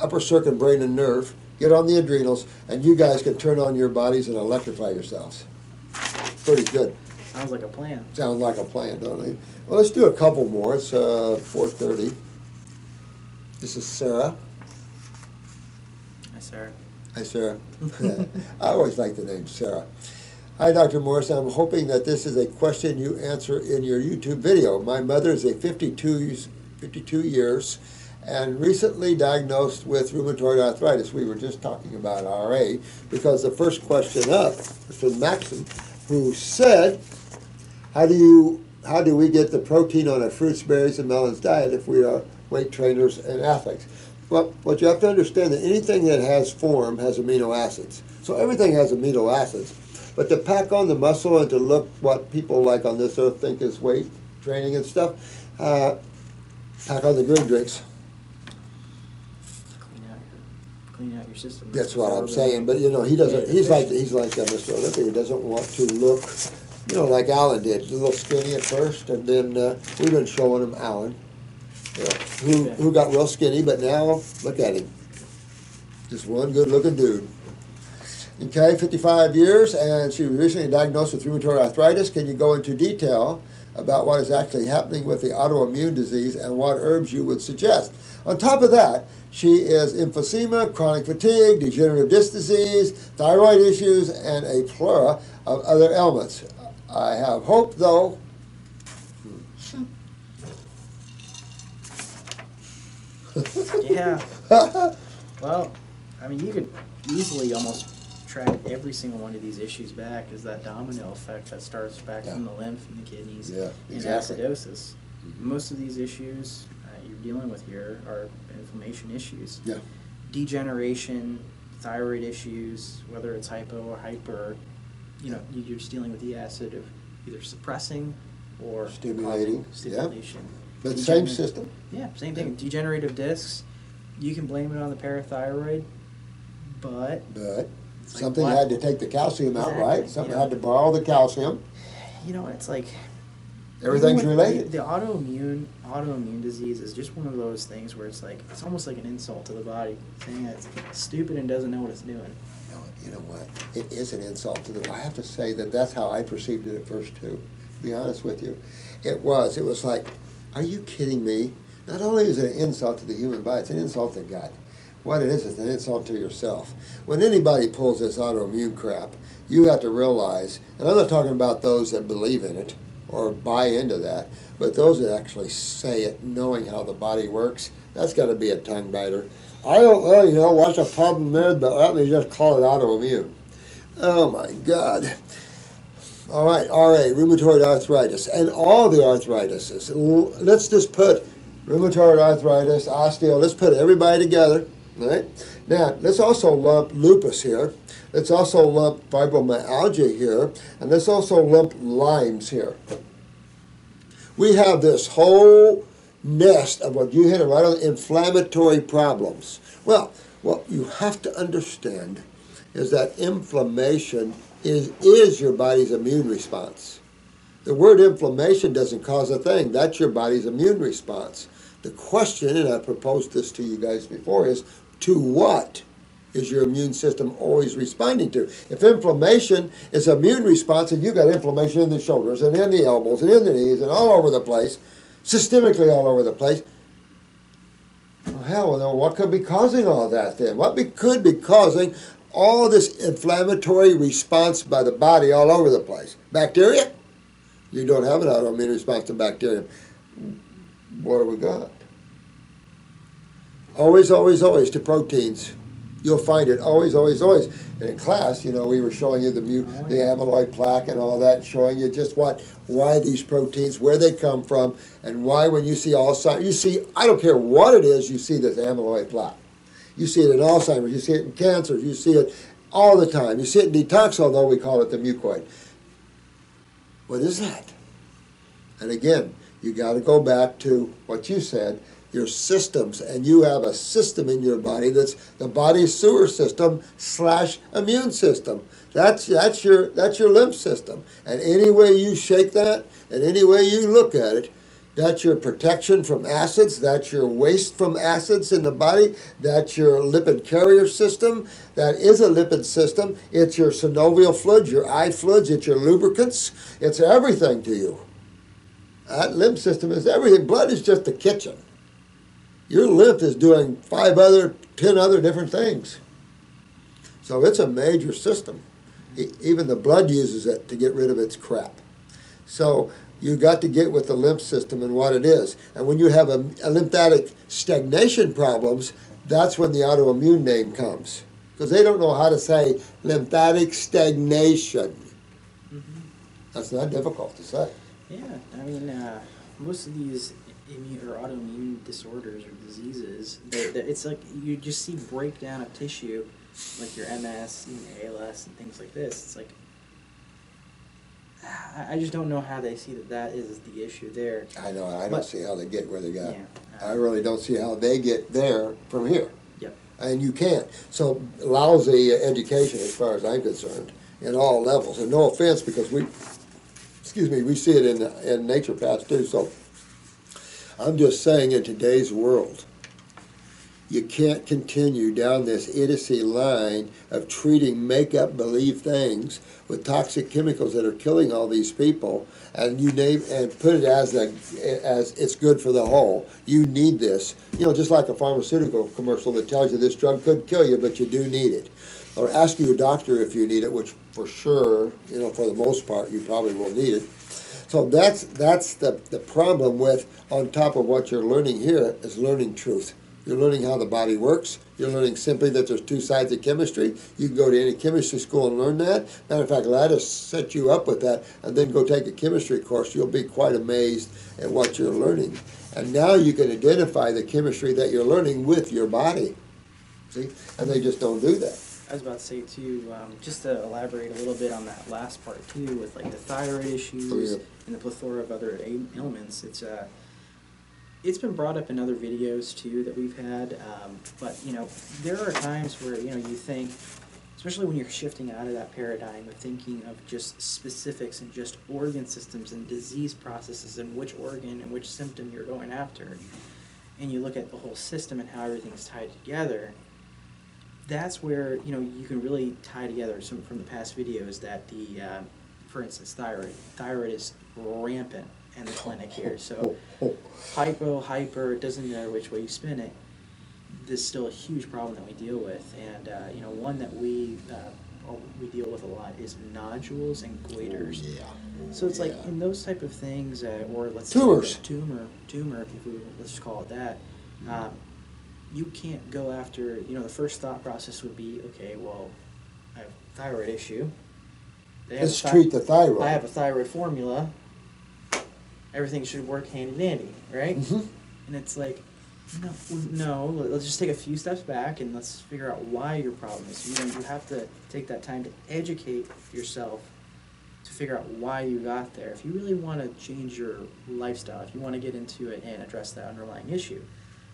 upper circuit, brain, and nerve, get on the adrenals, and you guys can turn on your bodies and electrify yourselves. Pretty good. sounds like a plan. Sounds like a plan, don't they? Well, let's do a couple more. It's uh, 4:30. This is Sarah. Hi, Sarah. Hi, Sarah. [LAUGHS] I always like the name Sarah. Hi, Dr. Morse. I'm hoping that this is a question you answer in your YouTube video. My mother is a 52, years- 52 years and recently diagnosed with rheumatoid arthritis. We were just talking about RA because the first question up is from Maxim, who said, "How do you how do we get the protein on a fruits, berries, and melons diet if we are weight trainers and athletes?" Well, what you have to understand that anything that has form has amino acids. So everything has amino acids. But to pack on the muscle and to look what people like on this earth think is weight training and stuff, uh, pack on the green drinks. Clean out clean out your system. That's what I'm saying. But you know, he doesn't. He's like he's like uh, Mr. Olympia. He doesn't want to look, you know, like Alan did. A little skinny at first, and then uh, we've been showing him Alan, you know, who who got real skinny, but now look at him, just one good-looking dude. Okay, 55 years, and she was recently diagnosed with rheumatoid arthritis. Can you go into detail about what is actually happening with the autoimmune disease and what herbs you would suggest? On top of that, she is emphysema, chronic fatigue, degenerative disc disease, thyroid issues, and a plethora of other ailments. I have hope, though. Hmm. [LAUGHS] Yeah. Well, I mean, you could easily almost track every single one of these issues back is that domino effect that starts back from the lymph and the kidneys Yeah, and exactly. acidosis. Most of these issues uh, you're dealing with here are inflammation issues. Yeah. Degeneration, thyroid issues, whether it's hypo or hyper, you know, you- you're just dealing with the acid of either suppressing or Stimulating, causing yeah. stimulation. But same system. Yeah, same thing. Degenerative discs, you can blame it on the parathyroid, but But It's something had to take the calcium out, right? Exactly, Something yeah. had to borrow the calcium. you know, it's like Everything's related. The, the autoimmune autoimmune disease is just one of those things where it's like it's almost like an insult to the body, saying that it's stupid and doesn't know what it's doing. No, you know what? It is an insult to the. I have to say that that's how I perceived it at first too. To be honest with you, it was. It was like, are you kidding me? Not only is it an insult to the human body, it's an insult to God. What it is, it's an insult to yourself. When anybody pulls this autoimmune crap, you have to realize, and I'm not talking about those that believe in it or buy into that, but those that actually say it, knowing how the body works, that's got to be a tongue biter. I don't know, you know, what's the problem there, but let me just call it autoimmune. Oh my God. All right, RA, rheumatoid arthritis, and all the arthritises. Let's just put rheumatoid arthritis, osteo, let's put everybody together, right? Now, let's also lump lupus here. Let's also lump fibromyalgia here, and let's also lump Lyme's here. We have this whole nest of what you hit it right on inflammatory problems. Well, what you have to understand is that inflammation is, is your body's immune response. The word inflammation doesn't cause a thing. That's your body's immune response. The question, and I proposed this to you guys before, is to what is your immune system always responding to? If inflammation is immune response, and you've got inflammation in the shoulders and in the elbows and in the knees and all over the place, systemically all over the place, well, hell, then what could be causing all that then? What be, could be causing all this inflammatory response by the body all over the place? Bacteria? You don't have an autoimmune response to bacteria. What do we got? Always, always, always to proteins. You'll find it always, always, always. And in class, you know, we were showing you the mu- the amyloid plaque and all that, showing you just what why these proteins, where they come from, and why when you see Alzheimer's, you see I don't care what it is, you see this amyloid plaque. You see it in Alzheimer's, you see it in cancers, you see it all the time. You see it in detox, although we call it the mucoid. What is that? And again, you got to go back to what you said your systems, and you have a system in your body that's the body's sewer system slash immune system. That's that's your that's your lymph system, and any way you shake that, and any way you look at it, that's your protection from acids. That's your waste from acids in the body. That's your lipid carrier system. That is a lipid system. It's your synovial fluids, your eye fluids. It's your lubricants. It's everything to you. That lymph system is everything. Blood is just the kitchen. Your lymph is doing five other, ten other different things. So it's a major system. Even the blood uses it to get rid of its crap. So you got to get with the lymph system and what it is. And when you have a, a lymphatic stagnation problems, that's when the autoimmune name comes. Because they don't know how to say lymphatic stagnation. That's not difficult to say. Yeah, I mean, uh, most of these immune or autoimmune disorders or diseases, they they it's like you just see breakdown of tissue, like your MS, even ALS, and things like this. It's like I, just don't know how they see that that is the issue there. I know, I don't But- see how they get where they got. Yeah. I uh, really don't see how they get there from here. Yep. And you can't. So lousy education, as far as I'm concerned, in all levels. And no offense, because we, excuse me, we see it in in naturopaths too. So I'm just saying, in today's world, you can't continue down this idiocy line of treating make-up believe things with toxic chemicals that are killing all these people, and you name and put it as a as it's good for the whole. You need this, you know, just like a pharmaceutical commercial that tells you this drug could kill you, but you do need it, or ask your doctor if you need it, which for sure, you know, for the most part, you probably will need it. So that's that's the, the problem with on top of what you're learning here is learning truth. You're learning how the body works. You're learning simply that there's two sides of chemistry. You can go to any chemistry school and learn that. Matter of fact, Lattice set you up with that, and then go take a chemistry course. You'll be quite amazed at what you're learning. And now you can identify the chemistry that you're learning with your body. See? And they just don't do that. I was about to say too, um, just to elaborate a little bit on that last part too, with like the thyroid issues Oh, yeah. and the plethora of other ailments. It's uh, it's been brought up in other videos too that we've had. Um, but you know, there are times where you know you think, especially when you're shifting out of that paradigm of thinking of just specifics and just organ systems and disease processes and which organ and which symptom you're going after, and you look at the whole system and how everything's tied together that's where you know you can really tie together some from the past videos that the uh, for instance thyroid thyroid is rampant in the clinic here so Oh, hypo hyper it doesn't matter which way you spin it this is still a huge problem that we deal with and uh, you know one that we uh, we deal with a lot is nodules and goiters yeah. so it's like in those type of things, uh, or let's Tumors. say tumor, tumor, if we let's just call it that. Um, you can't go after. You know, the first thought process would be, okay, well, I have a thyroid issue. They have Let's thi- treat the thyroid. I have a thyroid formula. Everything should work hand in handy dandy, right? Mhm. And it's like, no, no. let- Let's just take a few steps back and let's figure out why your problem is. You know, you have to take that time to educate yourself to figure out why you got there. If you really want to change your lifestyle, if you want to get into it and address that underlying issue.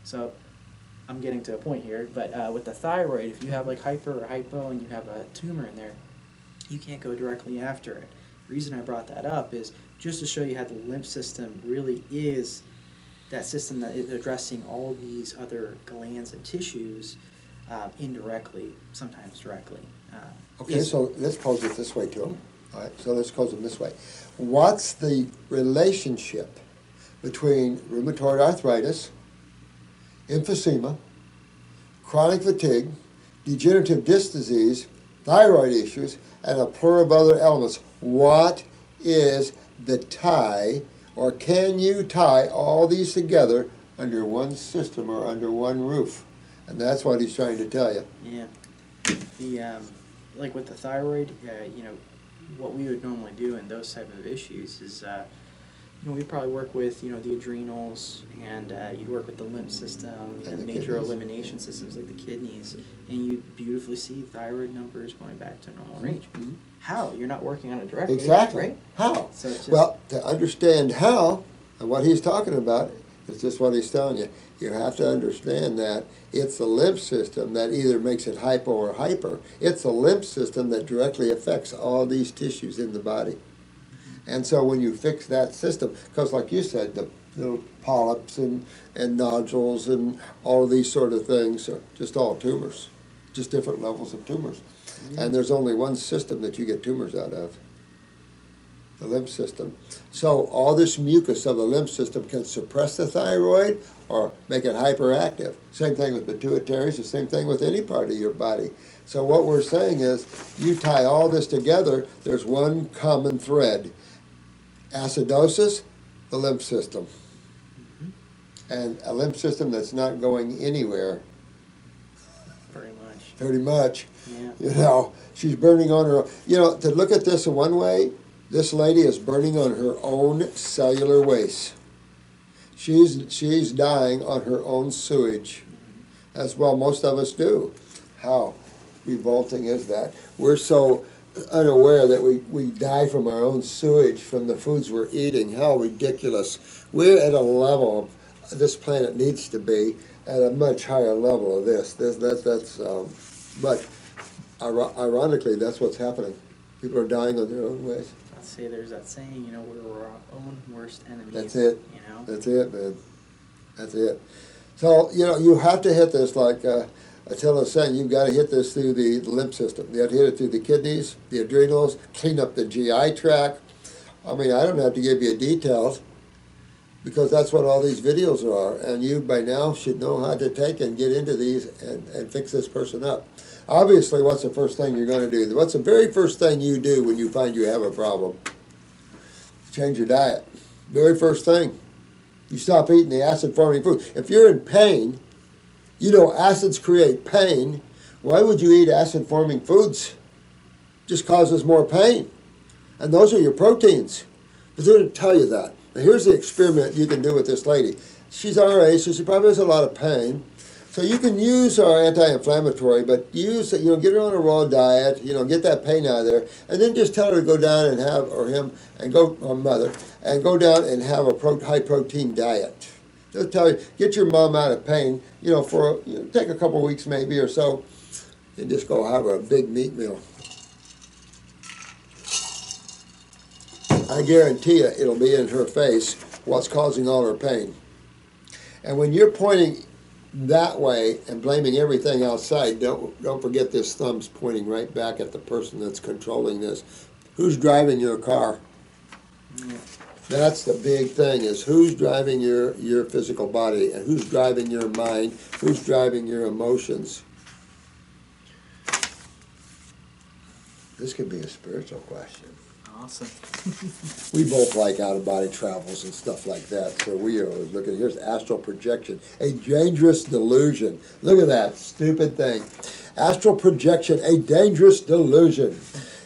So, I'm getting to a point here, but uh, with the thyroid, if you have like hyper or hypo and you have a tumor in there, you can't go directly after it. The reason I brought that up is just to show you how the lymph system really is that system that is addressing all these other glands and tissues uh, indirectly, sometimes directly. Uh, Okay, is- so let's pose it this way to him. All right, so let's pose it this way. What's the relationship between rheumatoid arthritis, emphysema, chronic fatigue, degenerative disc disease, thyroid issues, and a plural of other elements? What is the tie, or can you tie all these together under one system or under one roof? And that's what he's trying to tell you. Yeah. The um, like with the thyroid, uh, you know, what we would normally do in those type of issues is, uh, you know, we probably work with you know the adrenals, and uh, you'd work with the lymph system, you And the major kidneys. elimination systems like the kidneys, and you beautifully see thyroid numbers going back to normal range. Mhm. How? You're not working on it directly, Exactly. right? How? So just, Well, to understand how and what he's talking about is just what he's telling you. You have to understand that it's the lymph system that either makes it hypo or hyper. It's the lymph system that directly affects all these tissues in the body. And so when you fix that system, because like you said, the little polyps and, and nodules and all of these sort of things are just all tumors, just different levels of tumors. Mm-hmm. And there's only one system that you get tumors out of the lymph system. So all this mucus of the lymph system can suppress the thyroid or make it hyperactive. Same thing with pituitaries, the same thing with any part of your body. So what we're saying is you tie all this together, there's one common thread. Acidosis, the lymph system. Mm-hmm. And a lymph system that's not going anywhere, pretty much. pretty much. Yeah. You know, she's burning on her. You know, to look at this in one way, this lady is burning on her own cellular waste. She's she's dying on her own sewage, mm-hmm. as well most of us do. How revolting is that? We're so unaware that we, we die from our own sewage from the foods we're eating. How ridiculous. We're at a level this planet needs to be at a much higher level of this. This that that's um, but ironically that's what's happening. People are dying on their own ways. I'd say there's that saying, you know, we're our own worst enemies. That's it. You know. That's it, man. That's it. So you know you have to hit this like uh, Attila the Hun, You've got to hit this through the lymph system. You have to hit it through the kidneys, the adrenals, clean up the GI tract. I mean, I don't have to give you details because that's what all these videos are. And you by now should know how to take and get into these and, and fix this person up. Obviously, what's the first thing you're going to do? What's the very first thing you do when you find you have a problem? Change your diet. Very first thing. You stop eating the acid forming food. If you're in pain, you know acids create pain. Why would you eat acid forming foods? Just causes more pain. And those are your proteins. But going to tell you that. Now, here's the experiment you can do with this lady. She's RA, so she probably has a lot of pain. So you can use our anti-inflammatory, but use you know get her on a raw diet, you know get that pain out of there, and then just tell her to go down and have or him and go or mother and go down and have a pro, high protein diet. Just tell you get your mom out of pain, you know for you know, take a couple weeks maybe or so, and just go have a big meat meal. I guarantee you it'll be in her face what's causing all her pain. And when you're pointing that way and blaming everything outside, don't don't forget this thumb's pointing right back at the person that's controlling this. Who's driving your car? That's the big thing is who's driving your, your physical body and who's driving your mind, who's driving your emotions. This could be a spiritual question. Awesome. [LAUGHS] We both like out of body travels and stuff like that. So we are always looking. Here's astral projection, a dangerous delusion. Look at that stupid thing. Astral projection, a dangerous delusion.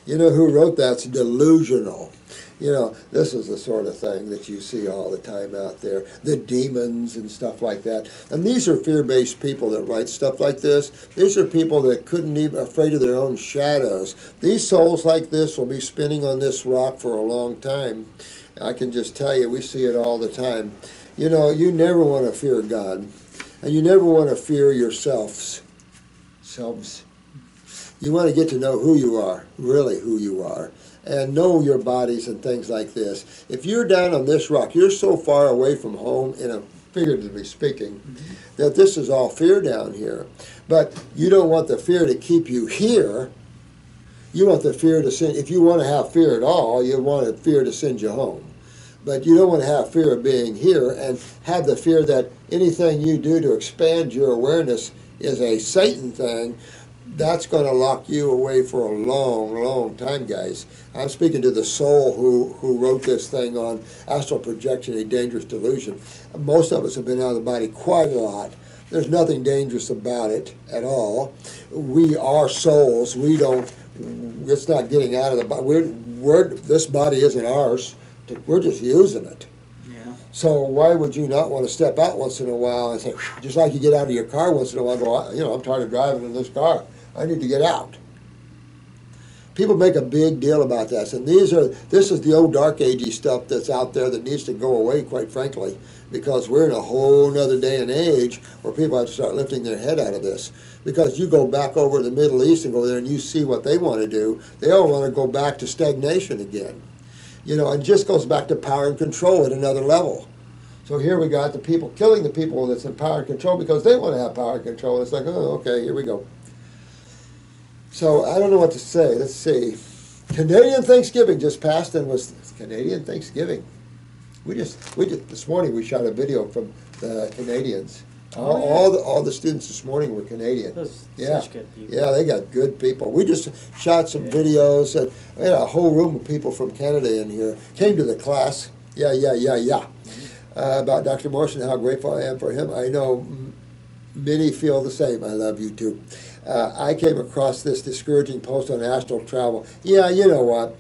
You know who wrote that? It's delusional. You know, this is the sort of thing that you see all the time out there. The demons and stuff like that. And these are fear-based people that write stuff like this. These are people that couldn't even afraid of their own shadows. These souls like this will be spinning on this rock for a long time. I can just tell you, we see it all the time. You know, you never want to fear God, and you never want to fear yourselves. Selves. You want to get to know who you are, really who you are and know your bodies and things like this. If you're down on this rock, you're so far away from home, in a figuratively speaking, mm-hmm. that this is all fear down here. But you don't want the fear to keep you here. You want the fear to send. If you want to have fear at all, you want the fear to send you home. But you don't want to have fear of being here and have the fear that anything you do to expand your awareness is a Satan thing that's going to lock you away for a long, long time, guys. I'm speaking to the soul who, who wrote this thing on astral projection, a dangerous delusion. Most of us have been out of the body quite a lot. There's nothing dangerous about it at all. We are souls. We don't. It's not getting out of the body. We're, we're this body isn't ours. We're just using it. Yeah. So why would you not want to step out once in a while and say, just like you get out of your car once in a while, go, you know, I'm tired of driving in this car. I need to get out. People make a big deal about this, and these are this is the old dark agey stuff that's out there that needs to go away, quite frankly, because we're in a whole other day and age where people have to start lifting their head out of this. Because you go back over the Middle East and go there and you see what they want to do, they all want to go back to stagnation again. You know, and just goes back to power and control at another level. So here we got the people killing the people that's in power and control because they want to have power and control. It's like, oh, okay, here we go. So I don't know what to say. Let's see. Canadian Thanksgiving just passed and was Canadian Thanksgiving. We just we just this morning we shot a video from the Canadians. All, oh, yeah. all the all the students this morning were Canadian. Those yeah, yeah, they got good people. We just shot some yeah. videos and we had a whole room of people from Canada in here. Came to the class. Yeah, yeah, yeah, yeah. Mm-hmm. Uh, about Dr. Morrison, and how grateful I am for him. I know many feel the same. I love you too uh, I came across this discouraging post on astral travel. Yeah, you know what?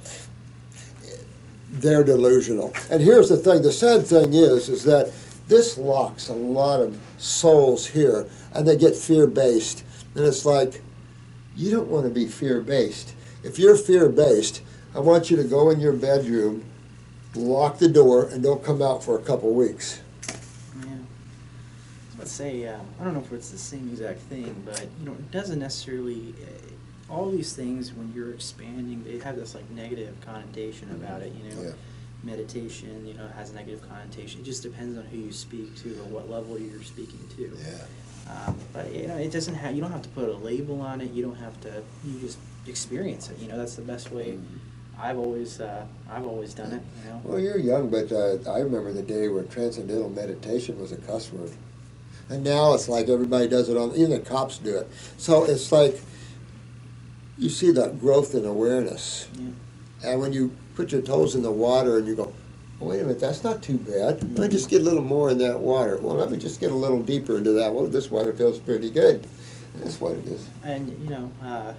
They're delusional. And here's the thing: the sad thing is, is that this locks a lot of souls here, and they get fear-based. And it's like, you don't want to be fear-based. If you're fear-based, I want you to go in your bedroom, lock the door, and don't come out for a couple weeks let's say uh, I don't know if it's the same exact thing, but you know, it doesn't necessarily. Uh, all these things, when you're expanding, they have this like negative connotation about it. You know, yeah. meditation, you know, has a negative connotation. It just depends on who you speak to or what level you're speaking to. Yeah. Um, but you know, it doesn't have. You don't have to put a label on it. You don't have to. You just experience it. You know, that's the best way. Mm-hmm. I've always uh, I've always done it. You know? Well, you're young, but uh, I remember the day when transcendental meditation was a cuss word. And now it's like everybody does it on, even the cops do it. So it's like you see that growth in awareness. Yeah. And when you put your toes in the water and you go, oh, wait a minute, that's not too bad. Let me just get a little more in that water. Well, let me just get a little deeper into that. Well, this water feels pretty good. That's what it is. And, you know, uh,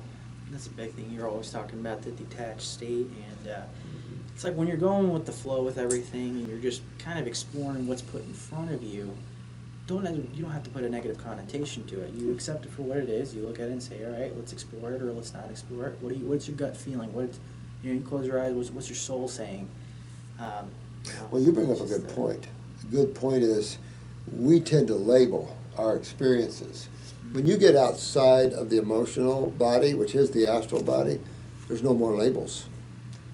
that's a big thing. You're always talking about the detached state. And uh, it's like when you're going with the flow with everything and you're just kind of exploring what's put in front of you, don't you don't have to put a negative connotation to it. You accept it for what it is. You look at it and say, all right, let's explore it or let's not explore it. What do you? What's your gut feeling? What you know? You close your eyes. What's, what's your soul saying? Um, you know, Well, you bring up a good the- point. A good point is we tend to label our experiences. When you get outside of the emotional body, which is the astral body, there's no more labels.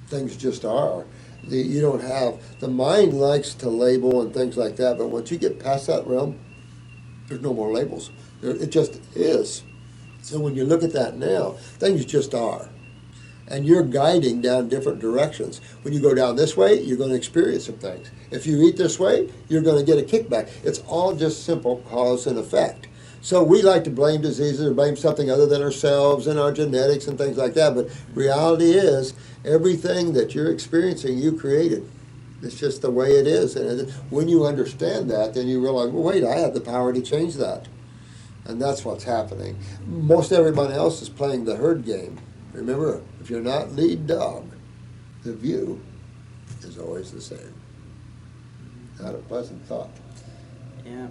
Things just are. The, you don't have the mind likes to label and things like that, but once you get past that realm, there's no more labels. There, it just is. So when you look at that now, things just are and you're guiding down different directions. When you go down this way, you're going to experience some things. If you eat this way, you're going to get a kickback. It's all just simple cause and effect. So we like to blame diseases or blame something other than ourselves and our genetics and things like that. But reality is, everything that you're experiencing, you created. It's just the way it is. And when you understand that, then you realize, well, wait, I have the power to change that. And that's what's happening. Most everyone else is playing the herd game. Remember, if you're not lead dog, the view is always the same. Not a pleasant thought. Yeah.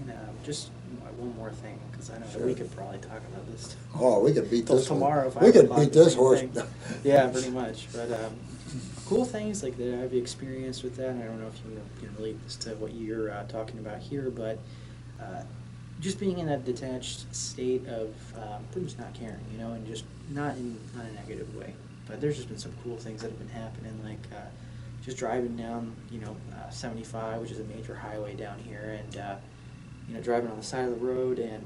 You know, just one more thing, because I know that we could probably talk about this [LAUGHS] Oh, we could beat till this one. tomorrow if We could beat the this same horse. thing. yeah, pretty much. But um, cool things like that I've experienced with that. and I don't know if you can relate this to what you're uh, talking about here, but uh, just being in that detached state of um, much not caring, you know, and just not in not in a negative way. But there's just been some cool things that have been happening, like uh, just driving down, you know, uh, 75, which is a major highway down here, and uh, you know, driving on the side of the road, and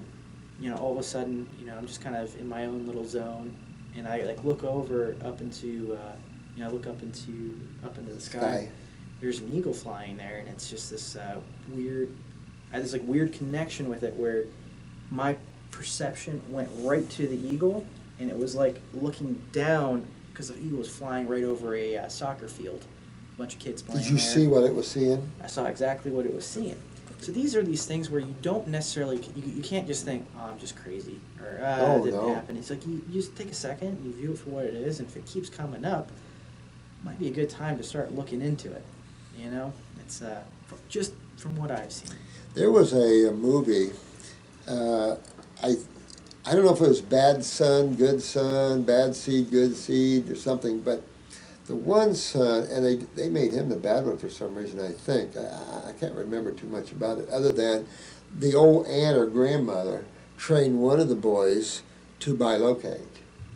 you know, all of a sudden, you know, I'm just kind of in my own little zone, and I like look over up into, uh, you know, I look up into up into the sky. Sky. There's an eagle flying there, and it's just this uh, weird, I had this like weird connection with it where my perception went right to the eagle, and it was like looking down because the eagle was flying right over a uh, soccer field, a bunch of kids playing. Did you there. see what it was seeing? I saw exactly what it was seeing. So these are these things where you don't necessarily, you, you can't just think, oh, I'm just crazy, or ah, Oh, it didn't no. happen. It's like you, you just take a second, you view it for what it is, and if it keeps coming up, it might be a good time to start looking into it. You know, it's uh, f- just from what I've seen. There was a, a movie. Uh, I I don't know if it was Bad Son, Good Son, Bad Seed, Good Seed, or something, but the one son, and they they made him the bad one for some reason. I think I, I can't remember too much about it, other than the old aunt or grandmother trained one of the boys to bilocate.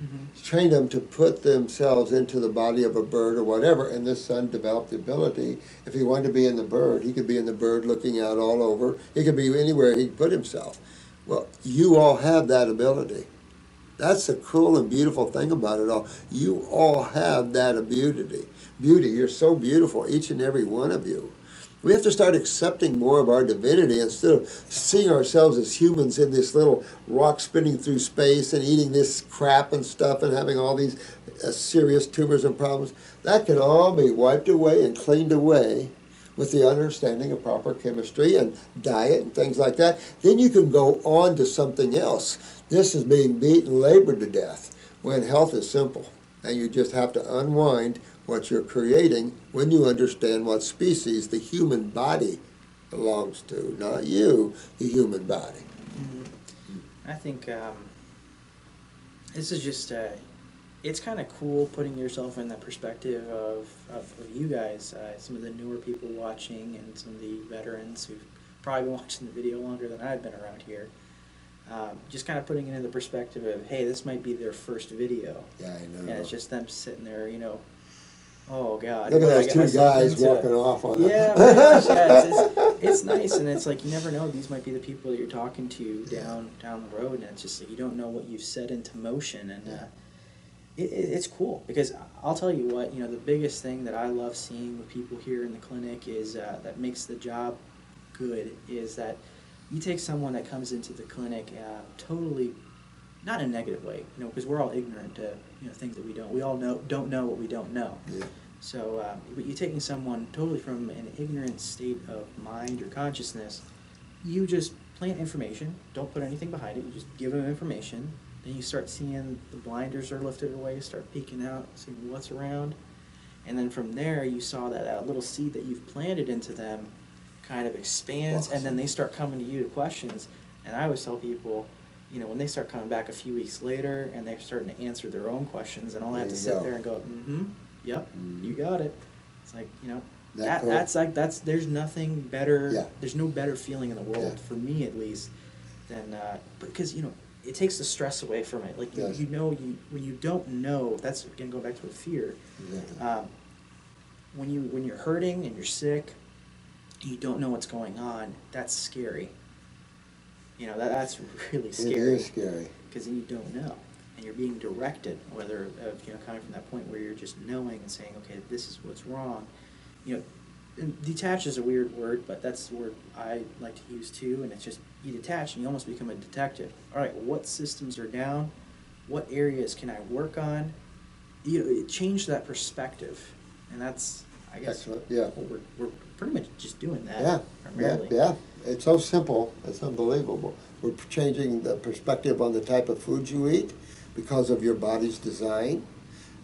Mm-hmm. Trained them to put themselves into the body of a bird or whatever, and this son developed the ability. If he wanted to be in the bird, he could be in the bird looking out all over. He could be anywhere he could put himself. Well, you all have that ability. That's the cool and beautiful thing about it all. You all have that beauty. Beauty. You're so beautiful, each and every one of you. We have to start accepting more of our divinity instead of seeing ourselves as humans in this little rock spinning through space and eating this crap and stuff and having all these uh, serious tumors and problems. That can all be wiped away and cleaned away with the understanding of proper chemistry and diet and things like that. Then you can go on to something else. This is being beaten, labored to death when health is simple. And you just have to unwind what you're creating when you understand what species the human body belongs to. Not you, the human body. I think um, this is just uh, it's kind of cool putting yourself in the perspective of, of, of you guys, uh, some of the newer people watching, and some of the veterans who've probably been [LAUGHS] watching the video longer than I've been around here. Um, just kind of putting it in the perspective of, hey, this might be their first video, Yeah, I know. and it's just them sitting there, you know. Oh God! Look at those two guys walking off on Yeah, it. pretty yeah, it's, it's, it's nice, and it's like you never know. These might be the people that you're talking to down down the road, and it's just like you don't know what you've set into motion, and uh, it, it, it's cool because I'll tell you what you know. The biggest thing that I love seeing with people here in the clinic is uh, that makes the job good is that you take someone that comes into the clinic uh, totally not in a negative way, you know, because we're all ignorant to you know things that we don't. We all know don't know what we don't know. Yeah. So, uh, but you're taking someone totally from an ignorant state of mind or consciousness. You just plant information. Don't put anything behind it. You just give them information. Then you start seeing the blinders are lifted away. Start peeking out, seeing what's around, and then from there you saw that uh, little seed that you've planted into them. Kind of expands, and then they start coming to you to questions. And I always tell people, you know, when they start coming back a few weeks later and they're starting to answer their own questions, and all I have to sit go. there and go, mm-hmm, yep, Mhm. you got it. It's like you know, That that, cool? that's like that's there's nothing better. Yeah. There's no better feeling in the world Yeah. for me at least than uh, because you know it takes the stress away from it. Like you, Yes. you know you when you don't know that's again going back to a fear. Exactly. Um, when you when you're hurting and you're sick, you don't know what's going on. That's scary. You know that that's [LAUGHS] really scary is scary. because then you don't know, and you're being directed. Whether you know coming from that point where you're just knowing and saying, okay, this is what's wrong. You know, and detach is a weird word, but that's the word I like to use too. And it's just you detach and you almost become a detective. All right, what systems are down? What areas can I work on? You know, it changed that perspective, and that's I guess Excellent, yeah. what we're we're pretty much just doing that Yeah, yeah, yeah. It's so simple. It's unbelievable. We're changing the perspective on the type of food you eat because of your body's design.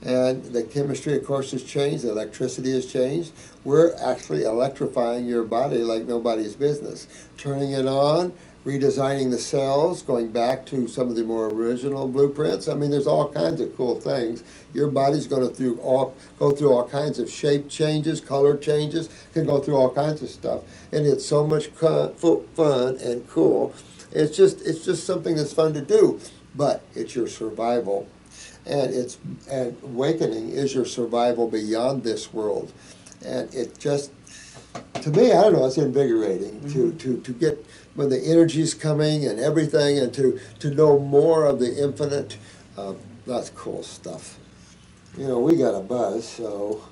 And the chemistry, of course, has changed. The electricity has changed. We're actually electrifying your body like nobody's business. Turning it on, redesigning the cells, going back to some of the more original blueprints. I mean, there's all kinds of cool things. Your body's going to through all go through all kinds of shape changes, color changes, can go through all kinds of stuff, and it's so much fun and cool. It's just it's just something that's fun to do, but it's your survival, and it's and awakening is your survival beyond this world, and it just to me, I don't know, it's invigorating to, mm-hmm. to, to get when the energy's coming and everything and to, to know more of the infinite. Uh, that's cool stuff. You know, we got a buzz, so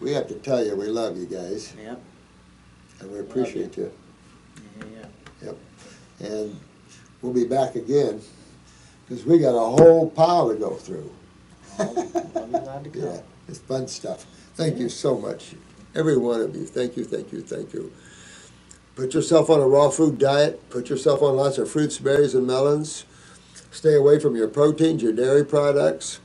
we have to tell you we love you guys Yep. and we appreciate you. Yeah. yeah. Yep. And we'll be back again because we got a whole pile to go through. I'll, I'll be glad to [LAUGHS] come. Yeah, it's fun stuff. Thank you so much, every one of you. Thank you, thank you, thank you. Put yourself on a raw food diet. Put yourself on lots of fruits, berries, and melons. Stay away from your proteins, your dairy products.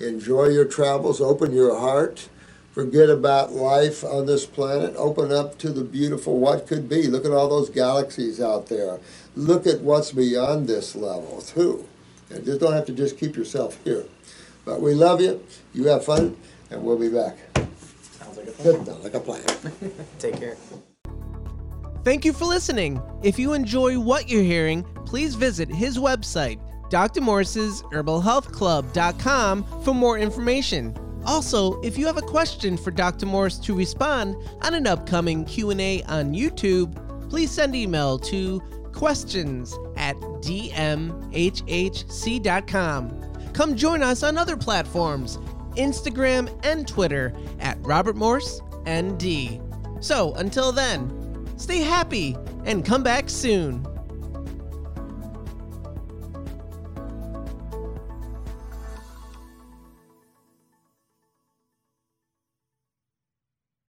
Enjoy your travels. Open your heart. Forget about life on this planet. Open up to the beautiful what could be. Look at all those galaxies out there. Look at what's beyond this level too. And just don't have to just keep yourself here. But we love you. You have fun, and we'll be back. Sounds like a Good, plan. like a plan. [LAUGHS] Take care. Thank you for listening. If you enjoy what you're hearing, please visit his website, Dr. Herbalhealthclub.com for more information. Also, if you have a question for Dr. Morse to respond on an upcoming Q&A on YouTube, please send email to questions at dmhhc.com. Come join us on other platforms, Instagram and Twitter at Robert Morse ND. So, until then, stay happy and come back soon.